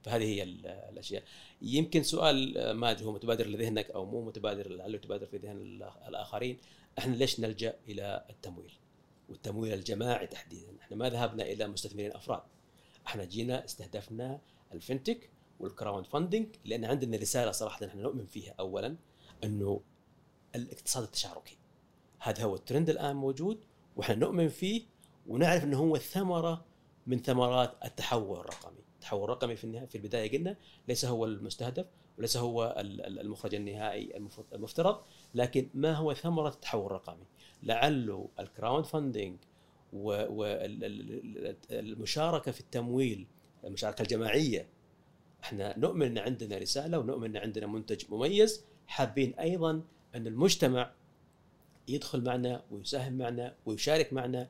فهذه هي الأشياء. يمكن سؤال آه، ما أدري هو متبادر لذهنك أو مو متبادر لعله يتبادر في ذهن الآخرين، إحنا ليش نلجأ إلى التمويل؟ والتمويل الجماعي تحديدا، إحنا ما ذهبنا إلى مستثمرين أفراد. إحنا جينا استهدفنا ال fintech وال crowdfunding لأن عندنا رسالة صراحة إحنا نؤمن فيها. اولا إنه الاقتصاد التشاركي. هذا هو الترند الآن موجود وإحنا نؤمن فيه ونعرف إنه هو ثمره من ثمرات التحول الرقمي. التحول الرقمي في النهايه في البداية قلنا ليس هو المستهدف وليس هو ال- ال- المخرج النهائي المف- المفترض لكن ما هو ثمرة التحول الرقمي لعله الكراود فاندنج والمشاركه في التمويل المشاركة الجماعية. إحنا نؤمن إن عندنا رسالة ونؤمن إن عندنا منتج مميز. حابين أيضا أن المجتمع يدخل معنا ويساهم معنا ويشارك معنا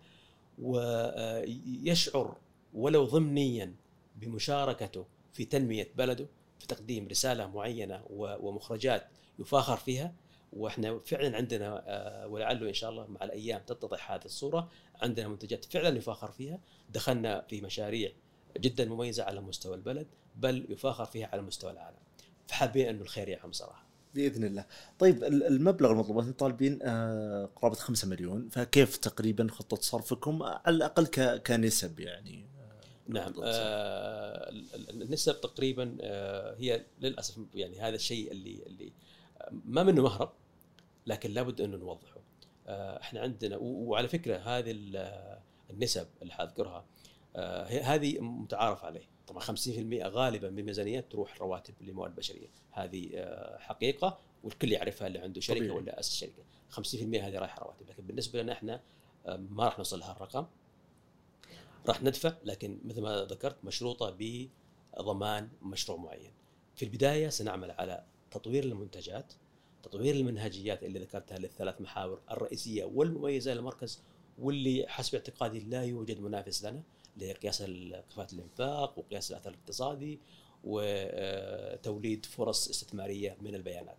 ويشعر ولو ضمنيا بمشاركته في تنمية بلده في تقديم رسالة معينة ومخرجات يفاخر فيها. وإحنا فعلا عندنا آه، ولعله إن شاء الله مع الأيام تتضح هذه الصورة عندنا منتجات فعلا يفاخر فيها. دخلنا في مشاريع جدا مميزة على مستوى البلد بل يفاخر فيها على مستوى العالم. فحابين أنه الخير يعم صراحة. بإذن الله. طيب ال- المبلغ المطلوب أنتم طالبين آه، قرابة 5 مليون فكيف تقريبا خطة صرفكم؟ على الأقل كنسب يعني. نعم. آه ال- ال- النسب تقريبا آه هي للأسف يعني هذا الشيء اللي اللي آه، ما منه مهرب لكن لابد انه نوضحه. آه إحنا عندنا وعلى فكرة هذه آه، النسب اللي حاذكرها آه هذه متعارف عليه. طبعا 50% غالبا من الميزانيات تروح رواتب للموارد البشريه هذه آه حقيقة والكل يعرفها اللي عنده شركة طبيعي. ولا أسس شركة. 50% هذه رايحة رواتب. لكن بالنسبة لنا إحنا آه، ما راح نوصل لها راح ندفع لكن مثل ما ذكرت مشروطة بضمان مشروع معين. في البداية سنعمل على تطوير المنتجات، تطوير المنهجيات اللي ذكرتها للثلاث محاور الرئيسية والمميزة للمركز واللي حسب اعتقادي لا يوجد منافس لنا لقياس كفاءة الإنفاق وقياس الأثر الاقتصادي وتوليد فرص استثمارية من البيانات.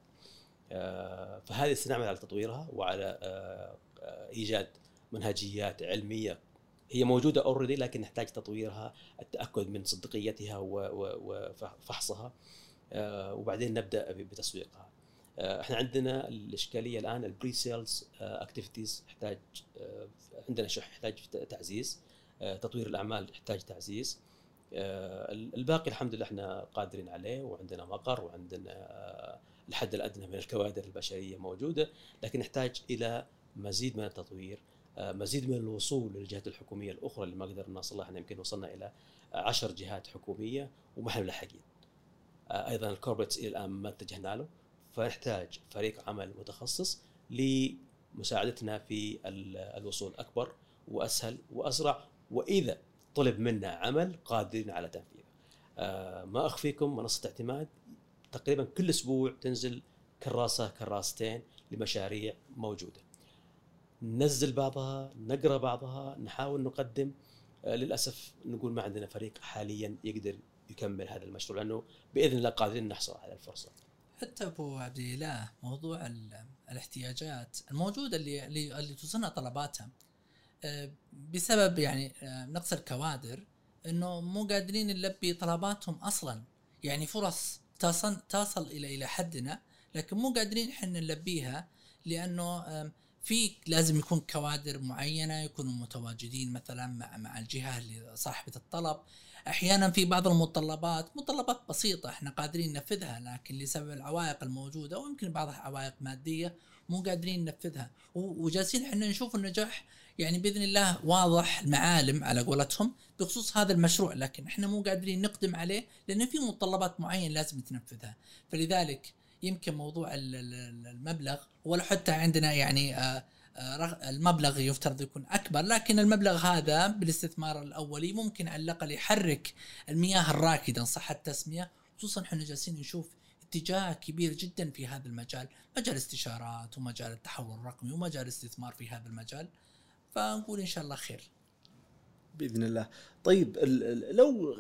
آه، فهذه سنعمل على تطويرها وعلى آه، آه، إيجاد منهجيات علمية هي موجودة already لكن نحتاج تطويرها التأكد من صدقيتها وفحصها آه، وبعدين نبدأ بتسويقها. آه، إحنا عندنا الإشكالية الآن ال pre-sales activities يحتاج آه، عندنا شح يحتاج تعزيز. تطوير الأعمال يحتاج تعزيز. الباقي الحمد لله إحنا قادرين عليه وعندنا مقر وعندنا الحد الأدنى من الكوادر البشرية موجودة لكن نحتاج إلى مزيد من التطوير. مزيد من الوصول للجهات الحكومية الأخرى اللي ما قدرنا نوصل لها إحنا يمكن وصلنا إلى عشر جهات حكومية وما إحنا ملحقين. آه، أيضا الكوربريتس إلى الآن ما اتجهنا له فنحتاج فريق عمل متخصص لمساعدتنا في ال- الوصول أكبر وأسهل وأسرع وإذا طلب منا عمل قادرين على تنفيذه. آه، ما اخفيكم منصة اعتماد تقريبا كل أسبوع تنزل كراسة كراستين لمشاريع موجودة. ننزل بعضها نقرأ بعضها نحاول نقدم آه، للأسف نقول ما عندنا فريق حاليا يقدر يكمل هذا المشروع لأنه بإذن الله قادرين نحصل على الفرصة. حتى أبو عبد الاله موضوع ال- الاحتياجات الموجودة اللي اللي, توصلنا طلباتها آه، بسبب يعني آه، نقص الكوادر إنه مو قادرين نلبي طلباتهم أصلا يعني فرص تصل تصل إلى إلى حدنا لكن مو قادرين إحنا نلبيها لأنه في لازم يكون كوادر معينة يكونوا متواجدين مثلا مع مع الجهة اللي صاحبة الطلب. أحيانا في بعض المتطلبات متطلبات بسيطة إحنا قادرين ننفذها لكن لسبب العوائق الموجودة ويمكن بعضها عوائق مادية مو قادرين ننفذها. وجالسين إحنا نشوف النجاح يعني بإذن الله واضح المعالم على قولتهم بخصوص هذا المشروع لكن إحنا مو قادرين نقدم عليه لأن في متطلبات معينة لازم تنفذها. فلذلك يمكن موضوع ال- ال- المبلغ ولو حتى عندنا يعني آه، آه، المبلغ يفترض يكون أكبر لكن المبلغ هذا بالاستثمار الأولي ممكن على الأقل يحرك المياه الراكدة إن صح التسمية. خصوصا إحنا جالسين نشوف اتجاه كبير جدا في هذا المجال مجال استشارات ومجال التحول الرقمي ومجال الاستثمار في هذا المجال. فنقول إن شاء الله خير. بإذن الله. طيب لو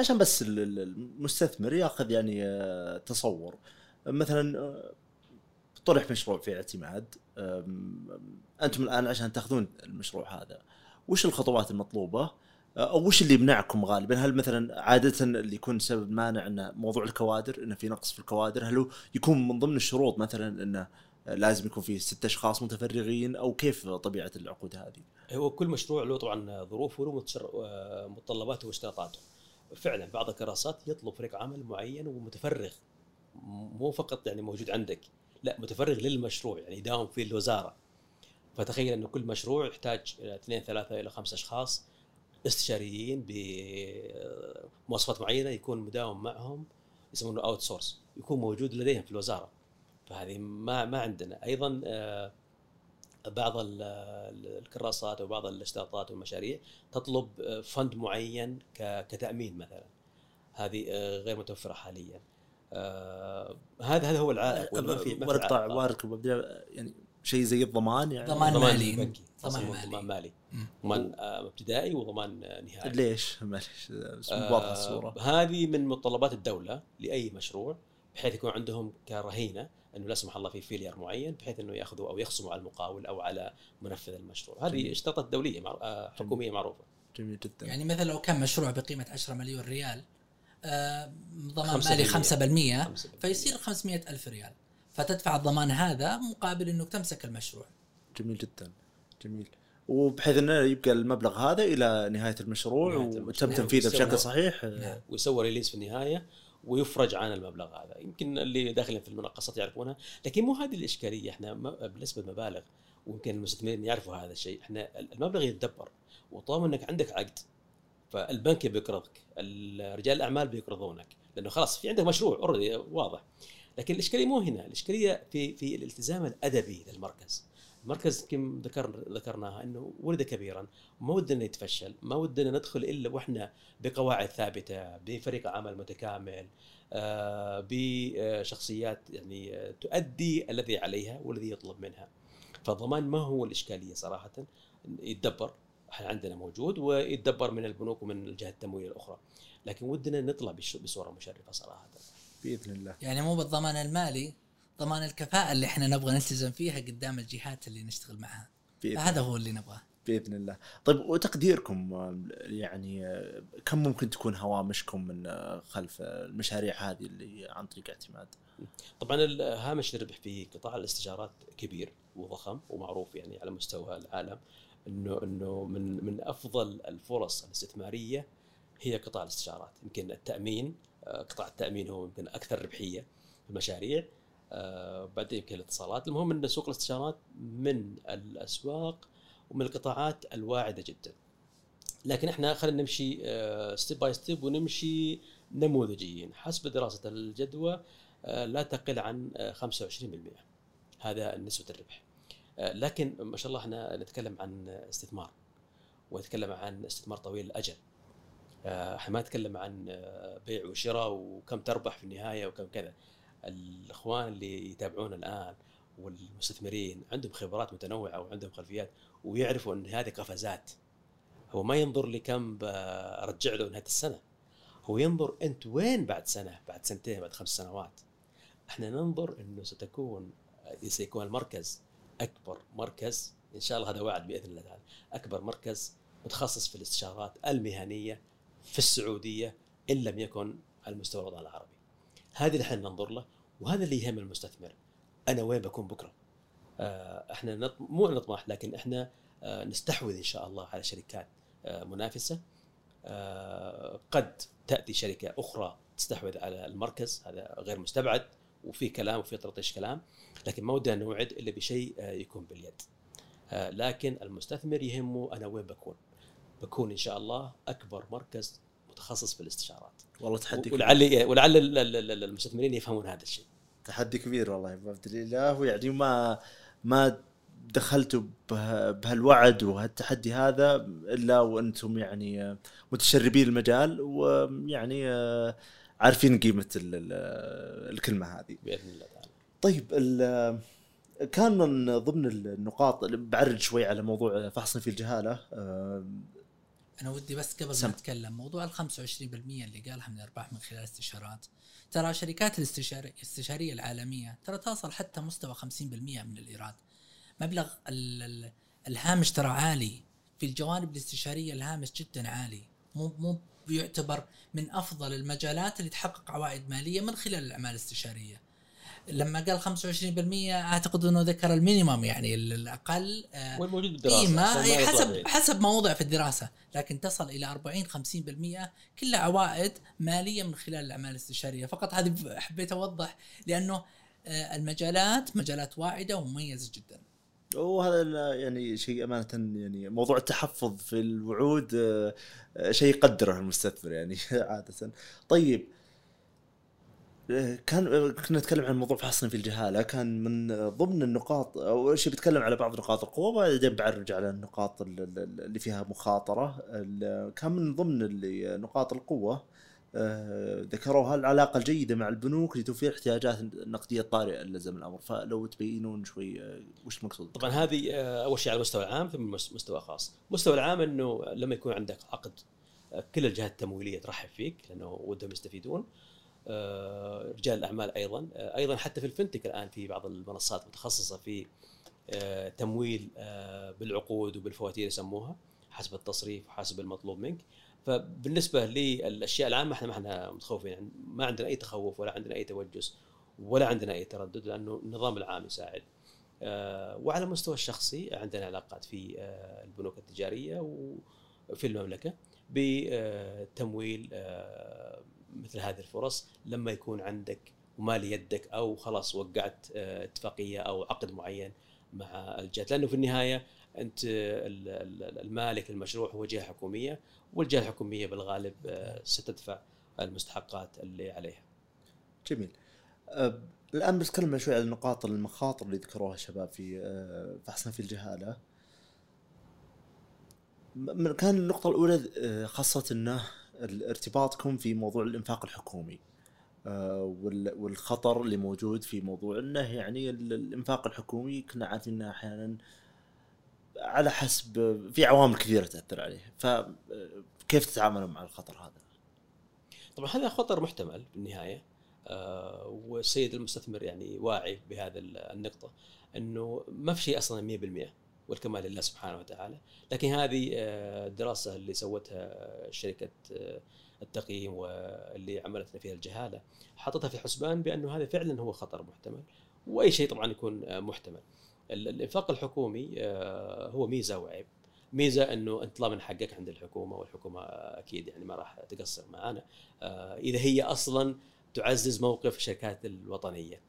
عشان بس ال- ال- المستثمر ياخذ يعني آه، تصور مثلا آه، طرح مشروع في اعتماد. أنتم الان عشان تاخذون المشروع هذا وش الخطوات المطلوبة؟ آه، أو وش اللي يمنعكم غالبا؟ هل مثلا عادة اللي يكون سبب مانع انه موضوع الكوادر إنه في نقص في الكوادر؟ هل هو يكون من ضمن الشروط مثلا إنه لازم يكون في ست أشخاص متفرغين؟ أو كيف طبيعة العقود هذه؟ هو كل مشروع له طبعا ظروفه متشر- آه، متطلباته واشتراطاته. فعلا بعض الكراسات يطلب فريق عمل معين ومتفرغ. مو فقط يعني موجود عندك لا متفرغ للمشروع يعني يداوم فيه الوزارة. فتخيل إنه كل مشروع يحتاج اثنين ثلاثة إلى خمس أشخاص استشاريين بمواصفات معينة يكون مداوم معهم يسمونه outsource يكون موجود لديهم في الوزارة. فهذه ما ما عندنا. أيضا آه، بعض ال- الكراسات وبعض الإشتراطات والمشاريع تطلب آه، fund معين كتأمين مثلا. هذه آه، غير متوفرة حاليا. آه، هذا هذا هو العائق في ما في عائق. وارك وببدأ يعني شيء زي الضمان يعني ضمان مالي. بنكي ضمان مالي. ضمان مالي مم. ضمان آه، ابتدائي وضمان آه، نهائي ليش؟ معليش بس آه، واضحة الصورة هذه من متطلبات الدولة لأي مشروع بحيث يكون عندهم كرهينة أنه لا سمح الله في فيلير معين بحيث أنه يأخذوا أو يخصموا على المقاول أو على منفذ المشروع هذه. اشتراطات دولية مع- آه، حكومية معروفة جميل جدا يعني مثلا لو كان مشروع بقيمة 10 مليون ريال آه، ضمان خمسة مالي بالمية. 5% 5%. فيصير 500 ألف ريال فتدفع الضمان هذا مقابل إنك تمسك المشروع جميل جدا جميل وبحيث إنه يبقى المبلغ هذا إلى نهاية المشروع نهاية المشروع. وتم. تنفيذه. بشكل صحيح نعم. ويسوى release في النهاية ويفرج عن المبلغ هذا يمكن اللي داخلين في المناقصات يعرفونها لكن مو هذه الإشكالية إحنا بالنسبة للمبالغ ويمكن المستثمرين يعرفوا هذا الشيء إحنا المبلغ يتدبر وطالما إنك عندك عقد فالبنك بيقرضك ال- رجال الأعمال بيقرضونك لأنه خلاص في عندك مشروع اوريدي واضح. لكن الإشكالية مو هنا الإشكالية في في الالتزام الأدبي للمركز. المركز كم ذكر ذكرناها إنه ولد كبيرا ما ودنا يتفشل ما ودنا ندخل إلا وإحنا بقواعد ثابتة بفريق عمل متكامل آه، بشخصيات يعني تؤدي الذي عليها والذي يطلب منها. فالضمان ما هو الإشكالية صراحة يتدبر. عندنا موجود ويتدبر من البنوك ومن الجهات التمويليه الأخرى. لكن ودنا نطلع بش- بصورة مشرفة صراحة. بإذن الله. يعني مو بالضمان المالي ضمان الكفاءة اللي إحنا نبغى نلتزم فيها قدام الجهات اللي نشتغل معها. بإذن, هذا هو اللي نبغاه. بإذن الله. طيب وتقديركم يعني كم ممكن تكون هوامشكم من خلف المشاريع هذه اللي عن طريق اعتماد؟ طبعا هامش الربح في قطاع الاستشارات كبير وضخم ومعروف يعني على مستوى العالم. إنه إنه من من أفضل الفرص الاستثمارية هي قطاع الاستشارات. يمكن التأمين آه، قطاع التأمين هو يمكن أكثر ربحية في المشاريع. آه، بعدين يمكن الاتصالات. المهم إن سوق الاستشارات من الأسواق ومن القطاعات الواعدة جدا. لكن إحنا خلينا نمشي step by step ونمشي نموذجيين. حسب دراسة الجدوى آه، لا تقل عن آه، 25% هذا نسبة الربح. لكن ما شاء الله إحنا نتكلم عن استثمار ونتكلم عن استثمار طويل الأجل. آه، إحنا ما نتكلم عن آه، بيع وشراء وكم تربح في النهاية وكم كذا. الإخوان اللي يتابعونا الآن والمستثمرين عندهم خبرات متنوعة وعندهم خلفيات ويعرفوا أن هذه قفزات هو ما ينظر لكم برجع له نهاية السنة. هو ينظر أنت وين بعد سنة بعد سنتين بعد خمس سنوات. إحنا ننظر إنه ستكون سيكون المركز أكبر مركز إن شاء الله هذا وعد بإذن الله تعالى أكبر مركز متخصص في الاستشارات المهنية في السعودية إن لم يكن على مستوى الوطن العربي. هذا اللي إحنا ننظر له وهذا اللي يهم المستثمر. أنا وين بكون بكرة؟ آه، إحنا. مو نطمح لكن إحنا آه، نستحوذ إن شاء الله على شركات آه، منافسة قد تأتي شركة أخرى تستحوذ على المركز هذا غير مستبعد وفي كلام وفي ترطيش كلام لكن ما ودنا نوعد إلا بشيء آه، يكون باليد. آه، لكن المستثمر يهمه أنا وين بكون. بكون إن شاء الله أكبر مركز متخصص في الاستشارات. والله تحدي. ولعل ولعل ال- ال- المستثمرين يفهمون هذا الشيء. تحدي كبير والله بفضل الله ويعني ما ما دخلتوا به- بهالوعد وهالتحدي هذا إلا وأنتم يعني متشربين المجال ويعني آه، عارفين قيمة ال- ال- الكلمة هذه. بإذن الله تعالى. طيب ال- كان من ضمن النقاط اللي بعرج شوي على موضوع فحص في الجهالة. آه، أنا ودي بس قبل. ما أتكلم موضوع ال 25% اللي قالها من الارباح من خلال الاستشارات ترى شركات الاستشاري الاستشارية العالمية ترى تصل حتى مستوى 50% من الإيراد. مبلغ ال ال الهامش ترى عالي. في الجوانب الاستشارية الهامش جدا عالي. مو مو يعتبر من أفضل المجالات اللي تحقق عوائد مالية من خلال الأعمال الاستشارية. لما قال 25% أعتقد أنه ذكر المينيمم يعني ال- الأقل آه، وين موجود بالدراسة؟ هي يطلع حسب. حسب ما وضع في الدراسة. لكن تصل إلى 40 50% كلها عوائد مالية من خلال الأعمال الاستشارية. فقط هذه حبيت أوضح لأنه آه، المجالات مجالات واعدة ومميزة جدا. وهذا يعني شيء أمانة يعني موضوع التحفظ في الوعود آه، شيء يقدره المستثمر يعني عادة. طيب آه، كان آه، كنا نتكلم عن موضوع فحصنا في الجهالة. كان من ضمن النقاط أول شيء بتكلم على بعض نقاط القوة وبعدين بعرج على النقاط ال- ال- اللي فيها مخاطرة. كان من ضمن نقاط القوة. آه، ذكروها العلاقه الجيدة مع البنوك لتوفير احتياجات النقدية الطارئة اللي لزم الأمر. فلو تبينون شوي آه، وش المقصود؟ طبعا هذه آه، أول شيء على المستوى العام ثم مس- مستوى خاص، المستوى العام إنه لما يكون عندك عقد كل الجهات التمويلية ترحب فيك لأنه ودهم يستفيدون. رجال الأعمال أيضا. آه، أيضا حتى في الفنتك الآن في بعض المنصات متخصصة في تمويل بالعقود وبالفواتير يسموها حسب التصريف وحسب المطلوب منك. فبالنسبة للاشياء العامة إحنا ما إحنا متخوفين. يعني ما عندنا أي تخوف ولا عندنا أي توجس ولا عندنا أي تردد لأنه النظام العام يساعد. آه، وعلى المستوى الشخصي عندنا علاقات في آه، البنوك التجارية وفي المملكة بتمويل آه، مثل هذه الفرص. لما يكون عندك ومال يدك أو خلاص وقعت اتفاقية أو عقد معين مع الجهات. لأنه في النهاية أنت ال- ال- المالك للمشروع هو جهة حكومية. والجهة الحكومية بالغالب آه، ستدفع المستحقات اللي عليها. جميل. أه، الآن بتكلم شوي عن نقاط المخاطر اللي ذكروها الشباب في أه، فحصنا في الجهالة. كان النقطة الأولى خاصة أنه ارتباطكم في موضوع الإنفاق الحكومي. وال- والخطر اللي موجود في موضوع أنه يعني ال- الإنفاق الحكومي كنا عارفين أنه أحيانا على حسب في عوامل كثيرة تأثر عليه. فكيف تتعاملون مع الخطر هذا؟ طبعا هذا خطر محتمل بالنهاية. آه، والسيد المستثمر يعني واعي بهذا ال- النقطة إنه ما في شيء أصلا 100% والكمال لله سبحانه وتعالى. لكن هذه آه، الدراسه اللي سوتها شركة آه، التقييم واللي عملتنا فيها الجهالة حطتها في حسبان بأنه هذا فعلا هو خطر محتمل. وأي شيء طبعا يكون آه، محتمل. الإنفاق الحكومي آه، هو ميزة وعيب. ميزة إنه انت ضامن حقك عند الحكومة والحكومة أكيد يعني ما راح تقصر معانا. آه، إذا هي أصلا تعزز موقف الشركات الوطنية.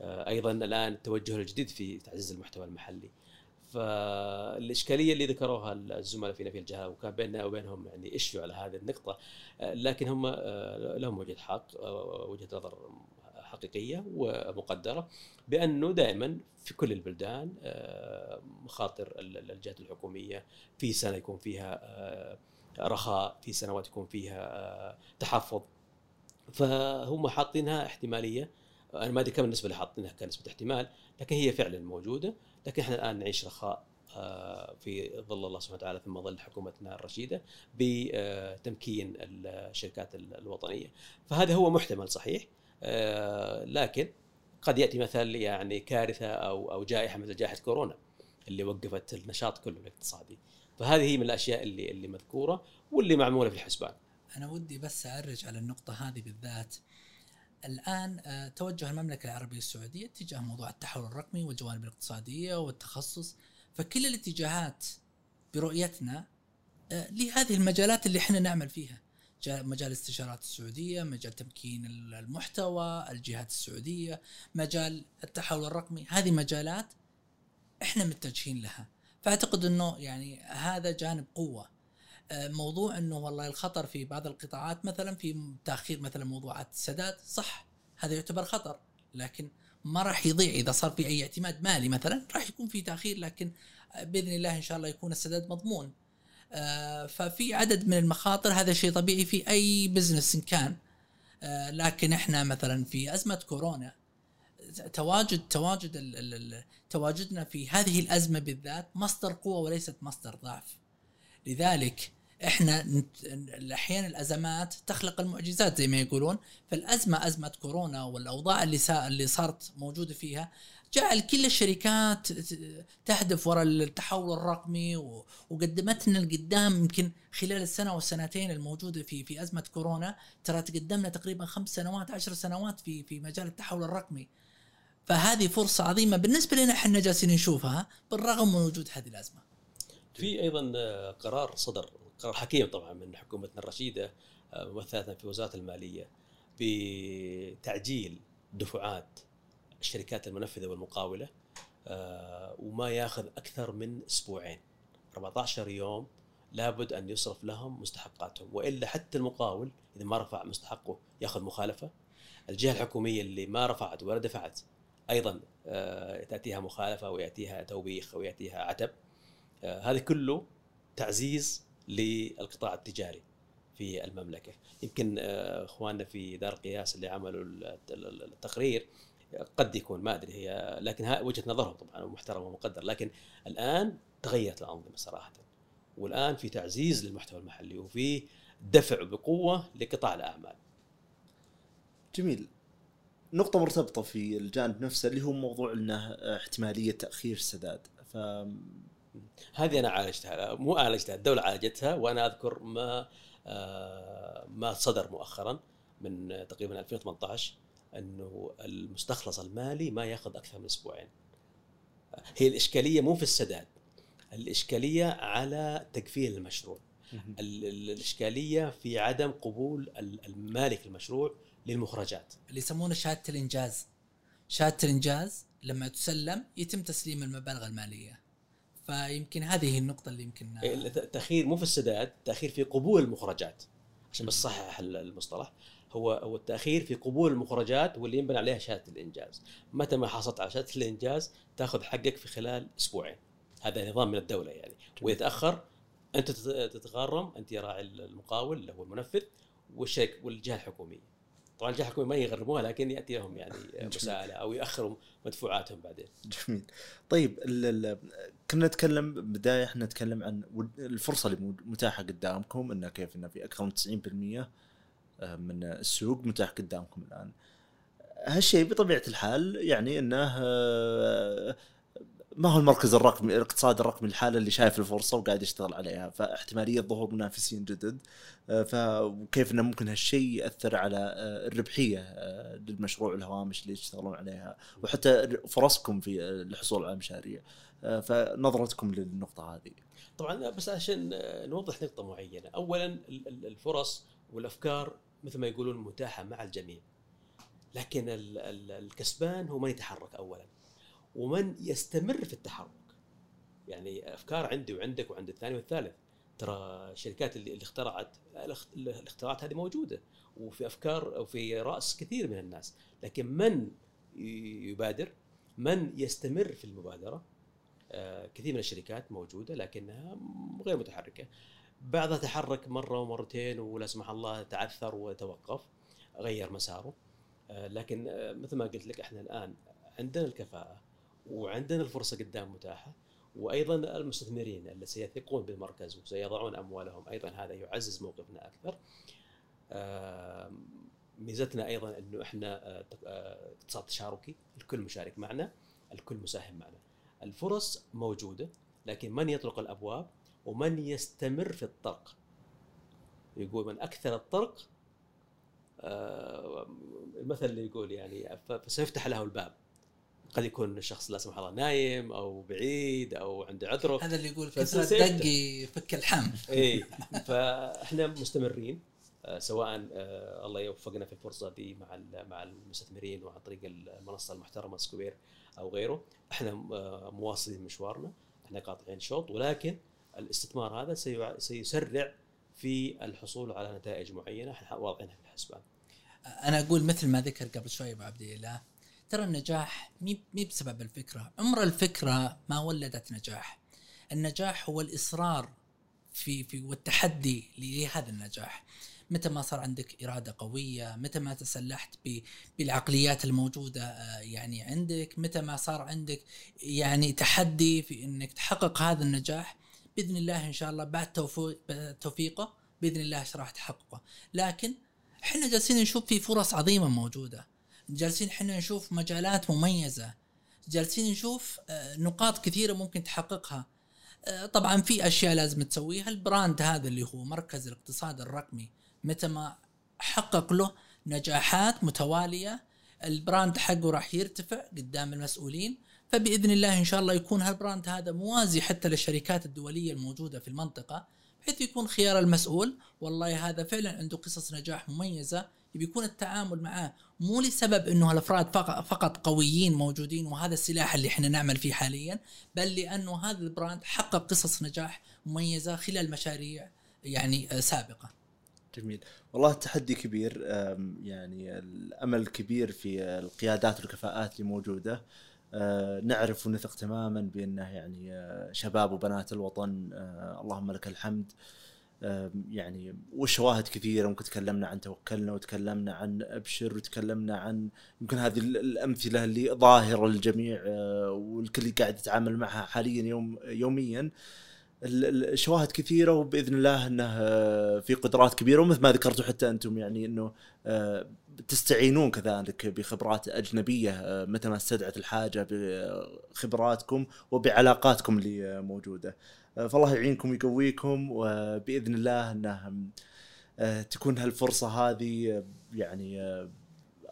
آه، أيضا الآن التوجه الجديد في تعزيز المحتوى المحلي. فالإشكالية اللي ذكروها الزملاء فينا في الجهة وكان بيننا وبينهم يعني ايشيو على هذه النقطة لكن هم لهم وجهة حق وجهه نظر حقيقية ومقدرة بأنه دائما في كل البلدان آه، مخاطر ال- ال- الجهات الحكومية في سنة يكون فيها آه، رخاء في سنوات يكون فيها آه، تحفظ. فهم حاطينها احتمالية. أنا ما أدري كم النسبة اللي حاطينها كنسبة احتمال لكن هي فعلا موجودة. لكن إحنا الآن نعيش رخاء في ظل الله سبحانه وتعالى ثم ظل حكومتنا الرشيدة بتمكين الشركات ال- الوطنية. فهذا هو محتمل صحيح. لكن قد يأتي مثل يعني كارثة أو أو جائحة مثل جائحة كورونا اللي وقفت النشاط كله الاقتصادي. فهذه هي من الأشياء اللي اللي مذكورة واللي معمولة في الحسبان. أنا ودي بس أعرج على النقطة هذه بالذات. الآن آه، توجه المملكة العربية السعودية تجاه موضوع التحول الرقمي والجوانب الاقتصادية والتخصص فكل الاتجاهات برؤيتنا آه، لهذه المجالات اللي إحنا نعمل فيها. مجال الاستشارات السعودية، مجال تمكين ال- المحتوى، الجهات السعودية، مجال التحول الرقمي، هذه مجالات إحنا متجهين لها، فأعتقد إنه يعني هذا جانب قوة. آه، موضوع إنه والله الخطر في بعض القطاعات مثلا في تأخير مثلا موضوعات السداد صح هذا يعتبر خطر لكن ما راح يضيع. إذا صار في أي اعتماد مالي مثلا راح يكون في تأخير لكن بإذن الله إن شاء الله يكون السداد مضمون. ففي عدد من المخاطر هذا شيء طبيعي في أي بزنس إن كان. آه، لكن إحنا مثلا في أزمة كورونا تواجد تواجد تواجدنا في هذه الأزمة بالذات مصدر قوة وليست مصدر ضعف. لذلك إحنا أحيانا الأزمات تخلق المعجزات زي ما يقولون. فالازمه أزمة كورونا والأوضاع اللي اللي صارت موجودة فيها جعل كل الشركات تهدف وراء التحول الرقمي و- وقدمتنا لقدام يمكن خلال السنة والسنتين الموجودة في في أزمة كورونا. ترى تقدمنا تقريبا خمس سنوات عشر سنوات في في مجال التحول الرقمي. فهذه فرصة عظيمة بالنسبة لنا إحنا جالسين نشوفها بالرغم من وجود هذه الأزمة. في أيضا قرار صدر قرار حكيم طبعا من حكومتنا الرشيدة آه، ممثلة في وزارة المالية بتعجيل دفعات الشركات المنفذة والمقاولة آه، وما ياخذ أكثر من أسبوعين. 14 يوم لابد أن يصرف لهم مستحقاتهم. وإلا حتى المقاول إذا ما رفع مستحقه ياخذ مخالفة. الجهة الحكومية اللي ما رفعت ولا دفعت أيضا آه، تأتيها مخالفة ويأتيها توبيخ ويأتيها عتب. آه، هذا كله تعزيز للقطاع التجاري في المملكة. يمكن إخواننا في دار القياس اللي عملوا التقرير قد يكون ما أدري هي لكن وجهة نظرهم طبعا محترم ومقدر لكن الآن تغيرت الأنظمة صراحة والآن في تعزيز للمحتوى المحلي وفي دفع بقوة لقطاع الأعمال. جميل. نقطة مرتبطة في الجانب نفسه اللي هو موضوع إنه احتمالية تأخير السداد ف هذه أنا عالجتها مو عالجتها الدولة عالجتها وأنا أذكر ما آه، ما صدر مؤخرا من تقريبا 2018 أنه المستخلص المالي ما يأخذ أكثر من أسبوعين. هي الإشكالية مو في السداد الإشكالية على تقفيل المشروع. الإشكالية في عدم قبول المالك المشروع للمخرجات. اللي يسمونه شهادة الإنجاز. شهادة الإنجاز لما تسلم يتم تسليم المبالغ المالية. فيمكن هذه النقطة اللي يمكن التاخير مو في السداد التاخير في قبول المخرجات. عشان بس صحح المصطلح. هو هو التأخير في قبول المخرجات واللي ينبني عليها شهادة الإنجاز. متى ما حصلت على شهادة الإنجاز تأخذ حقك في خلال أسبوعين. هذا نظام من الدولة يعني. ويتأخر أنت تتغرم أنت راعي المقاول اللي هو المنفذ والشركة والجهة الحكومية. طبعا الجهة الحكومية ما يغرموها لكن يأتي لهم يعني مساءلة أو يأخروا مدفوعاتهم بعدين. جميل. طيب كنا نتكلم بداية إحنا نتكلم عن الفرصة اللي متاحة قدامكم انه كيف انه في أكثر من 90% آه، من السوق متاح قدامكم الآن. هالشيء بطبيعة الحال يعني إنه ما هو المركز الرقمي الاقتصاد الرقمي الحالة اللي شايف الفرصة وقاعد يشتغل عليها. فاحتمالية ظهور منافسين جدد. فكيف إنه ممكن هالشيء يأثر على الربحية للمشروع الهوامش اللي يشتغلون عليها؟ وحتى فرصكم في الحصول على مشاريع فنظرتكم للنقطة هذه. طبعا بس عشان نوضح نقطة معينة. اولا الفرص والأفكار مثل ما يقولون متاحة مع الجميع. لكن الكسبان هو من يتحرك اولا ومن يستمر في التحرك. يعني أفكار عندي وعندك وعند الثاني والثالث. ترى الشركات اللي, اللي اخترعت الاختراعات هذه موجودة وفي أفكار وفي رأس كثير من الناس. لكن من يبادر؟ من يستمر في المبادرة؟ آه، كثير من الشركات موجودة لكنها غير متحركة. بعضها تحرك مرة ومرتين ولا سمح الله تعثر وتوقف غير مساره آه، لكن آه، مثل ما قلت لك إحنا الآن عندنا الكفاءة وعندنا الفرصة قدام متاحة وأيضا المستثمرين اللي سيثقون بالمركز وسيضعون أموالهم أيضا هذا يعزز موقفنا أكثر. ميزتنا أيضا إنه إحنا آه، آه، اقتصاد تشاركي الكل مشارك معنا الكل مساهم معنا. الفرص موجودة لكن من يطرق الأبواب ومن يستمر في الطرق. يقول من أكثر الطرق آه، المثل اللي يقول يعني فسيفتح له الباب. قد يكون الشخص لا سمح الله نايم أو بعيد أو عنده عذره. هذا اللي يقول كثره دقي فك الحم. إي فإحنا مستمرين آه، سواء آه، الله يوفقنا في الفرصة دي مع مع المستثمرين وعن طريق المنصة المحترمة سكوير أو غيره. إحنا آه، مواصلين مشوارنا إحنا قاطعين شوط ولكن الاستثمار هذا سيسرع في الحصول على نتائج معينة إحنا واضعينها في الحسبان. أنا أقول مثل ما ذكر قبل شوي أبو عبد الله ترى النجاح مي بسبب الفكرة. عمر الفكرة ما ولدت نجاح. النجاح هو الإصرار في في والتحدي لهذا النجاح. متى ما صار عندك إرادة قوية متى ما تسلحت بالعقليات الموجودة آه، يعني عندك متى ما صار عندك يعني تحدي في إنك تحقق هذا النجاح بإذن الله إن شاء الله بعد توفيقه بإذن الله راح تحققه. لكن إحنا جالسين نشوف في فرص عظيمة موجودة. جالسين إحنا نشوف مجالات مميزة. جالسين نشوف آه، نقاط كثيرة ممكن تحققها. آه، طبعا في أشياء لازم تسويها. البراند هذا اللي هو مركز الاقتصاد الرقمي متى ما حقق له نجاحات متوالية ال brand حقه راح يرتفع قدام المسؤولين. فبإذن الله إن شاء الله يكون هال brand هذا موازي حتى للشركات الدولية الموجودة في المنطقة بحيث يكون خيار المسؤول. والله هذا فعلا عنده قصص نجاح مميزة يبي يكون التعامل معاه مو لسبب إنه الأفراد فق- فقط قويين موجودين وهذا السلاح اللي إحنا نعمل فيه حاليا بل لأنه هذا ال brand حقق قصص نجاح مميزة خلال مشاريع يعني سابقة. جميل. والله التحدي كبير يعني الأمل كبير في القيادات والكفاءات اللي موجودة. نعرف ونثق تماما بأنه يعني أه، شباب وبنات الوطن أه، اللهم لك الحمد. يعني والشواهد كثيرة ممكن تكلمنا عن توكلنا وتكلمنا عن أبشر وتكلمنا عن يمكن هذه ال- الأمثلة اللي ظاهرة للجميع والكل قاعد يتعامل معها حاليا يوم يوميا. ال- ال- الشواهد كثيرة وبإذن الله إنه آه، في قدرات كبيرة ومثل ما ذكرتوا حتى أنتم يعني إنه آه، تستعينون كذلك بخبرات أجنبية آه، متى ما استدعت الحاجة بخبراتكم وبعلاقاتكم اللي موجودة آه، فالله يعينكم ويقويكم وبإذن الله إنه آه، تكون هالفرصة هذه يعني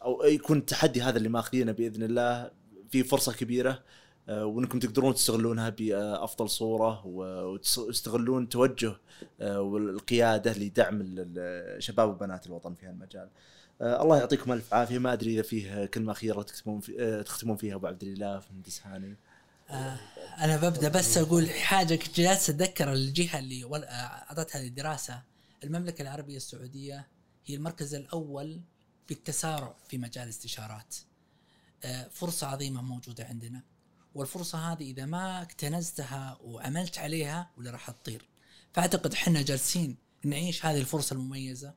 أو يكون التحدي هذا اللي ماخذينه بإذن الله في فرصة كبيرة وإنكم تقدرون تستغلونها بأفضل صورة وتستغلون توجه والقيادة لدعم ال- ال- شباب وبنات الوطن في هالمجال. آه، الله يعطيكم ألف عافية ما أدري إذا فيه كلمة أخيرة تختمون في آه، تختمون فيها أبو عبد الاله مهندس هاني. آه أنا ببدأ بس أقول حاجة كنت جالس أتذكر الجهة اللي أعطتها الدراسه المملكة العربية السعودية هي المركز الأول في التسارع في مجال الاستشارات. فرصة عظيمة موجودة عندنا والفرصة هذه إذا ما اكتنزتها وعملت عليها ولا راح تطير. فأعتقد إحنا جالسين نعيش هذه الفرصة المميزة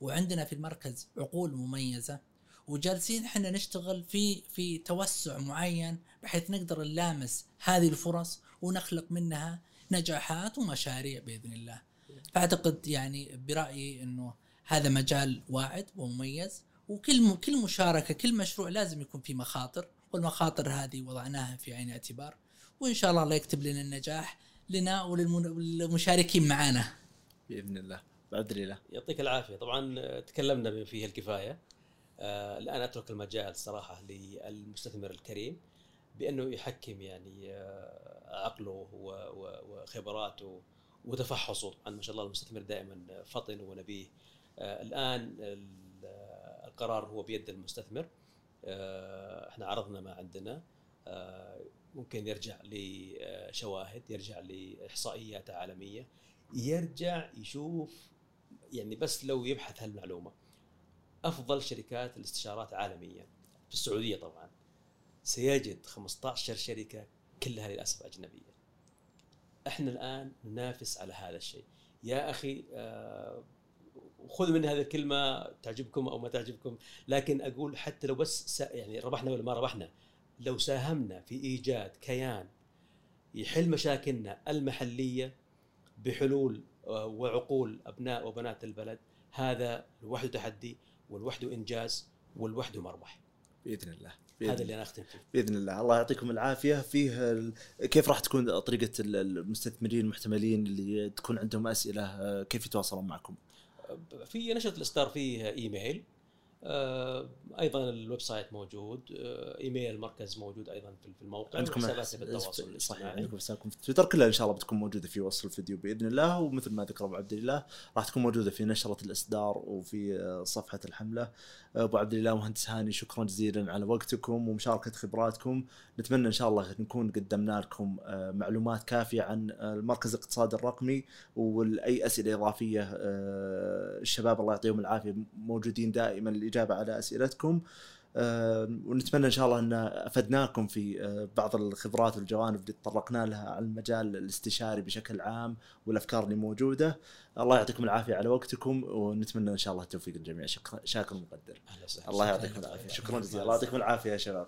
وعندنا في المركز عقول مميزة وجالسين إحنا نشتغل في في توسع معين بحيث نقدر نلامس هذه الفرص ونخلق منها نجاحات ومشاريع بإذن الله. فأعتقد يعني برأيي إنه هذا مجال واعد ومميز وكل كل مشاركة كل مشروع لازم يكون فيه مخاطر والمخاطر هذه وضعناها في عين الاعتبار وإن شاء الله الله يكتب لنا النجاح لنا وللمشاركين معنا. بإذن الله. عبد الاله. يعطيك العافية. طبعا آه، تكلمنا بما فيه الكفاية. آه، الآن أترك المجال صراحة للمستثمر الكريم بأنه يحكم يعني آه، عقله وخبراته وتفحصه. طبعا ما شاء الله المستثمر دائما فطن ونبيه. آه، الآن ال- آه، القرار هو بيد المستثمر. آه، إحنا عرضنا ما عندنا. ممكن يرجع لشواهد يرجع لإحصائيات عالمية يرجع يشوف يعني بس لو يبحث هالمعلومة أفضل شركات الاستشارات عالميا في السعودية طبعا سيجد 15 شركة كلها للأسف أجنبية. إحنا الآن ننافس على هذا الشيء. يا أخي آه، خذ من هذه الكلمة تعجبكم أو ما تعجبكم لكن أقول حتى لو بس يعني ربحنا ولا ما ربحنا لو ساهمنا في إيجاد كيان يحل مشاكلنا المحلية بحلول وعقول أبناء وبنات البلد. هذا لوحده تحدي ولوحده إنجاز ولوحده مربح. بإذن الله. بإذن هذا اللي أنا أختم فيه. بإذن الله. الله يعطيكم العافية. فيه ال... كيف راح تكون طريقة ال- المستثمرين المحتملين اللي تكون عندهم أسئلة؟ آه، كيف يتواصلون معكم؟ في نشرة الإصدار فيه إيميل. أيضا ال website موجود آه، إيميل المركز موجود أيضا في الموقع عندكم وحساباتنا في التواصل صحيح. عندكم حسابكم في تويتر. كلها إن شاء الله بتكون موجودة في وصف الفيديو بإذن الله ومثل ما ذكر أبو عبد الله راح تكون موجودة في نشرة الإصدار وفي آه، صفحة الحملة. آه، أبو عبد الله مهندس هاني شكرا جزيلا على وقتكم ومشاركة خبراتكم. نتمنى إن شاء الله نكون قدمنا لكم آه، معلومات كافية عن آه، المركز الاقتصادي الرقمي واي أسئلة إضافية آه، الشباب الله يعطيهم العافية موجودين دائما للاجابه على أسئلتكم. ونتمنى إن شاء الله أن أفدناكم في بعض الخبرات والجوانب اللي تطرقنا لها على المجال الاستشاري بشكل عام والأفكار اللي موجودة. الله يعطيكم العافية على وقتكم ونتمنى إن شاء الله التوفيق للجميع. شكرا شاكر مقدر الله يعطيكم العافية. شكرا جزيلا. الله يعطيكم العافية يا شباب.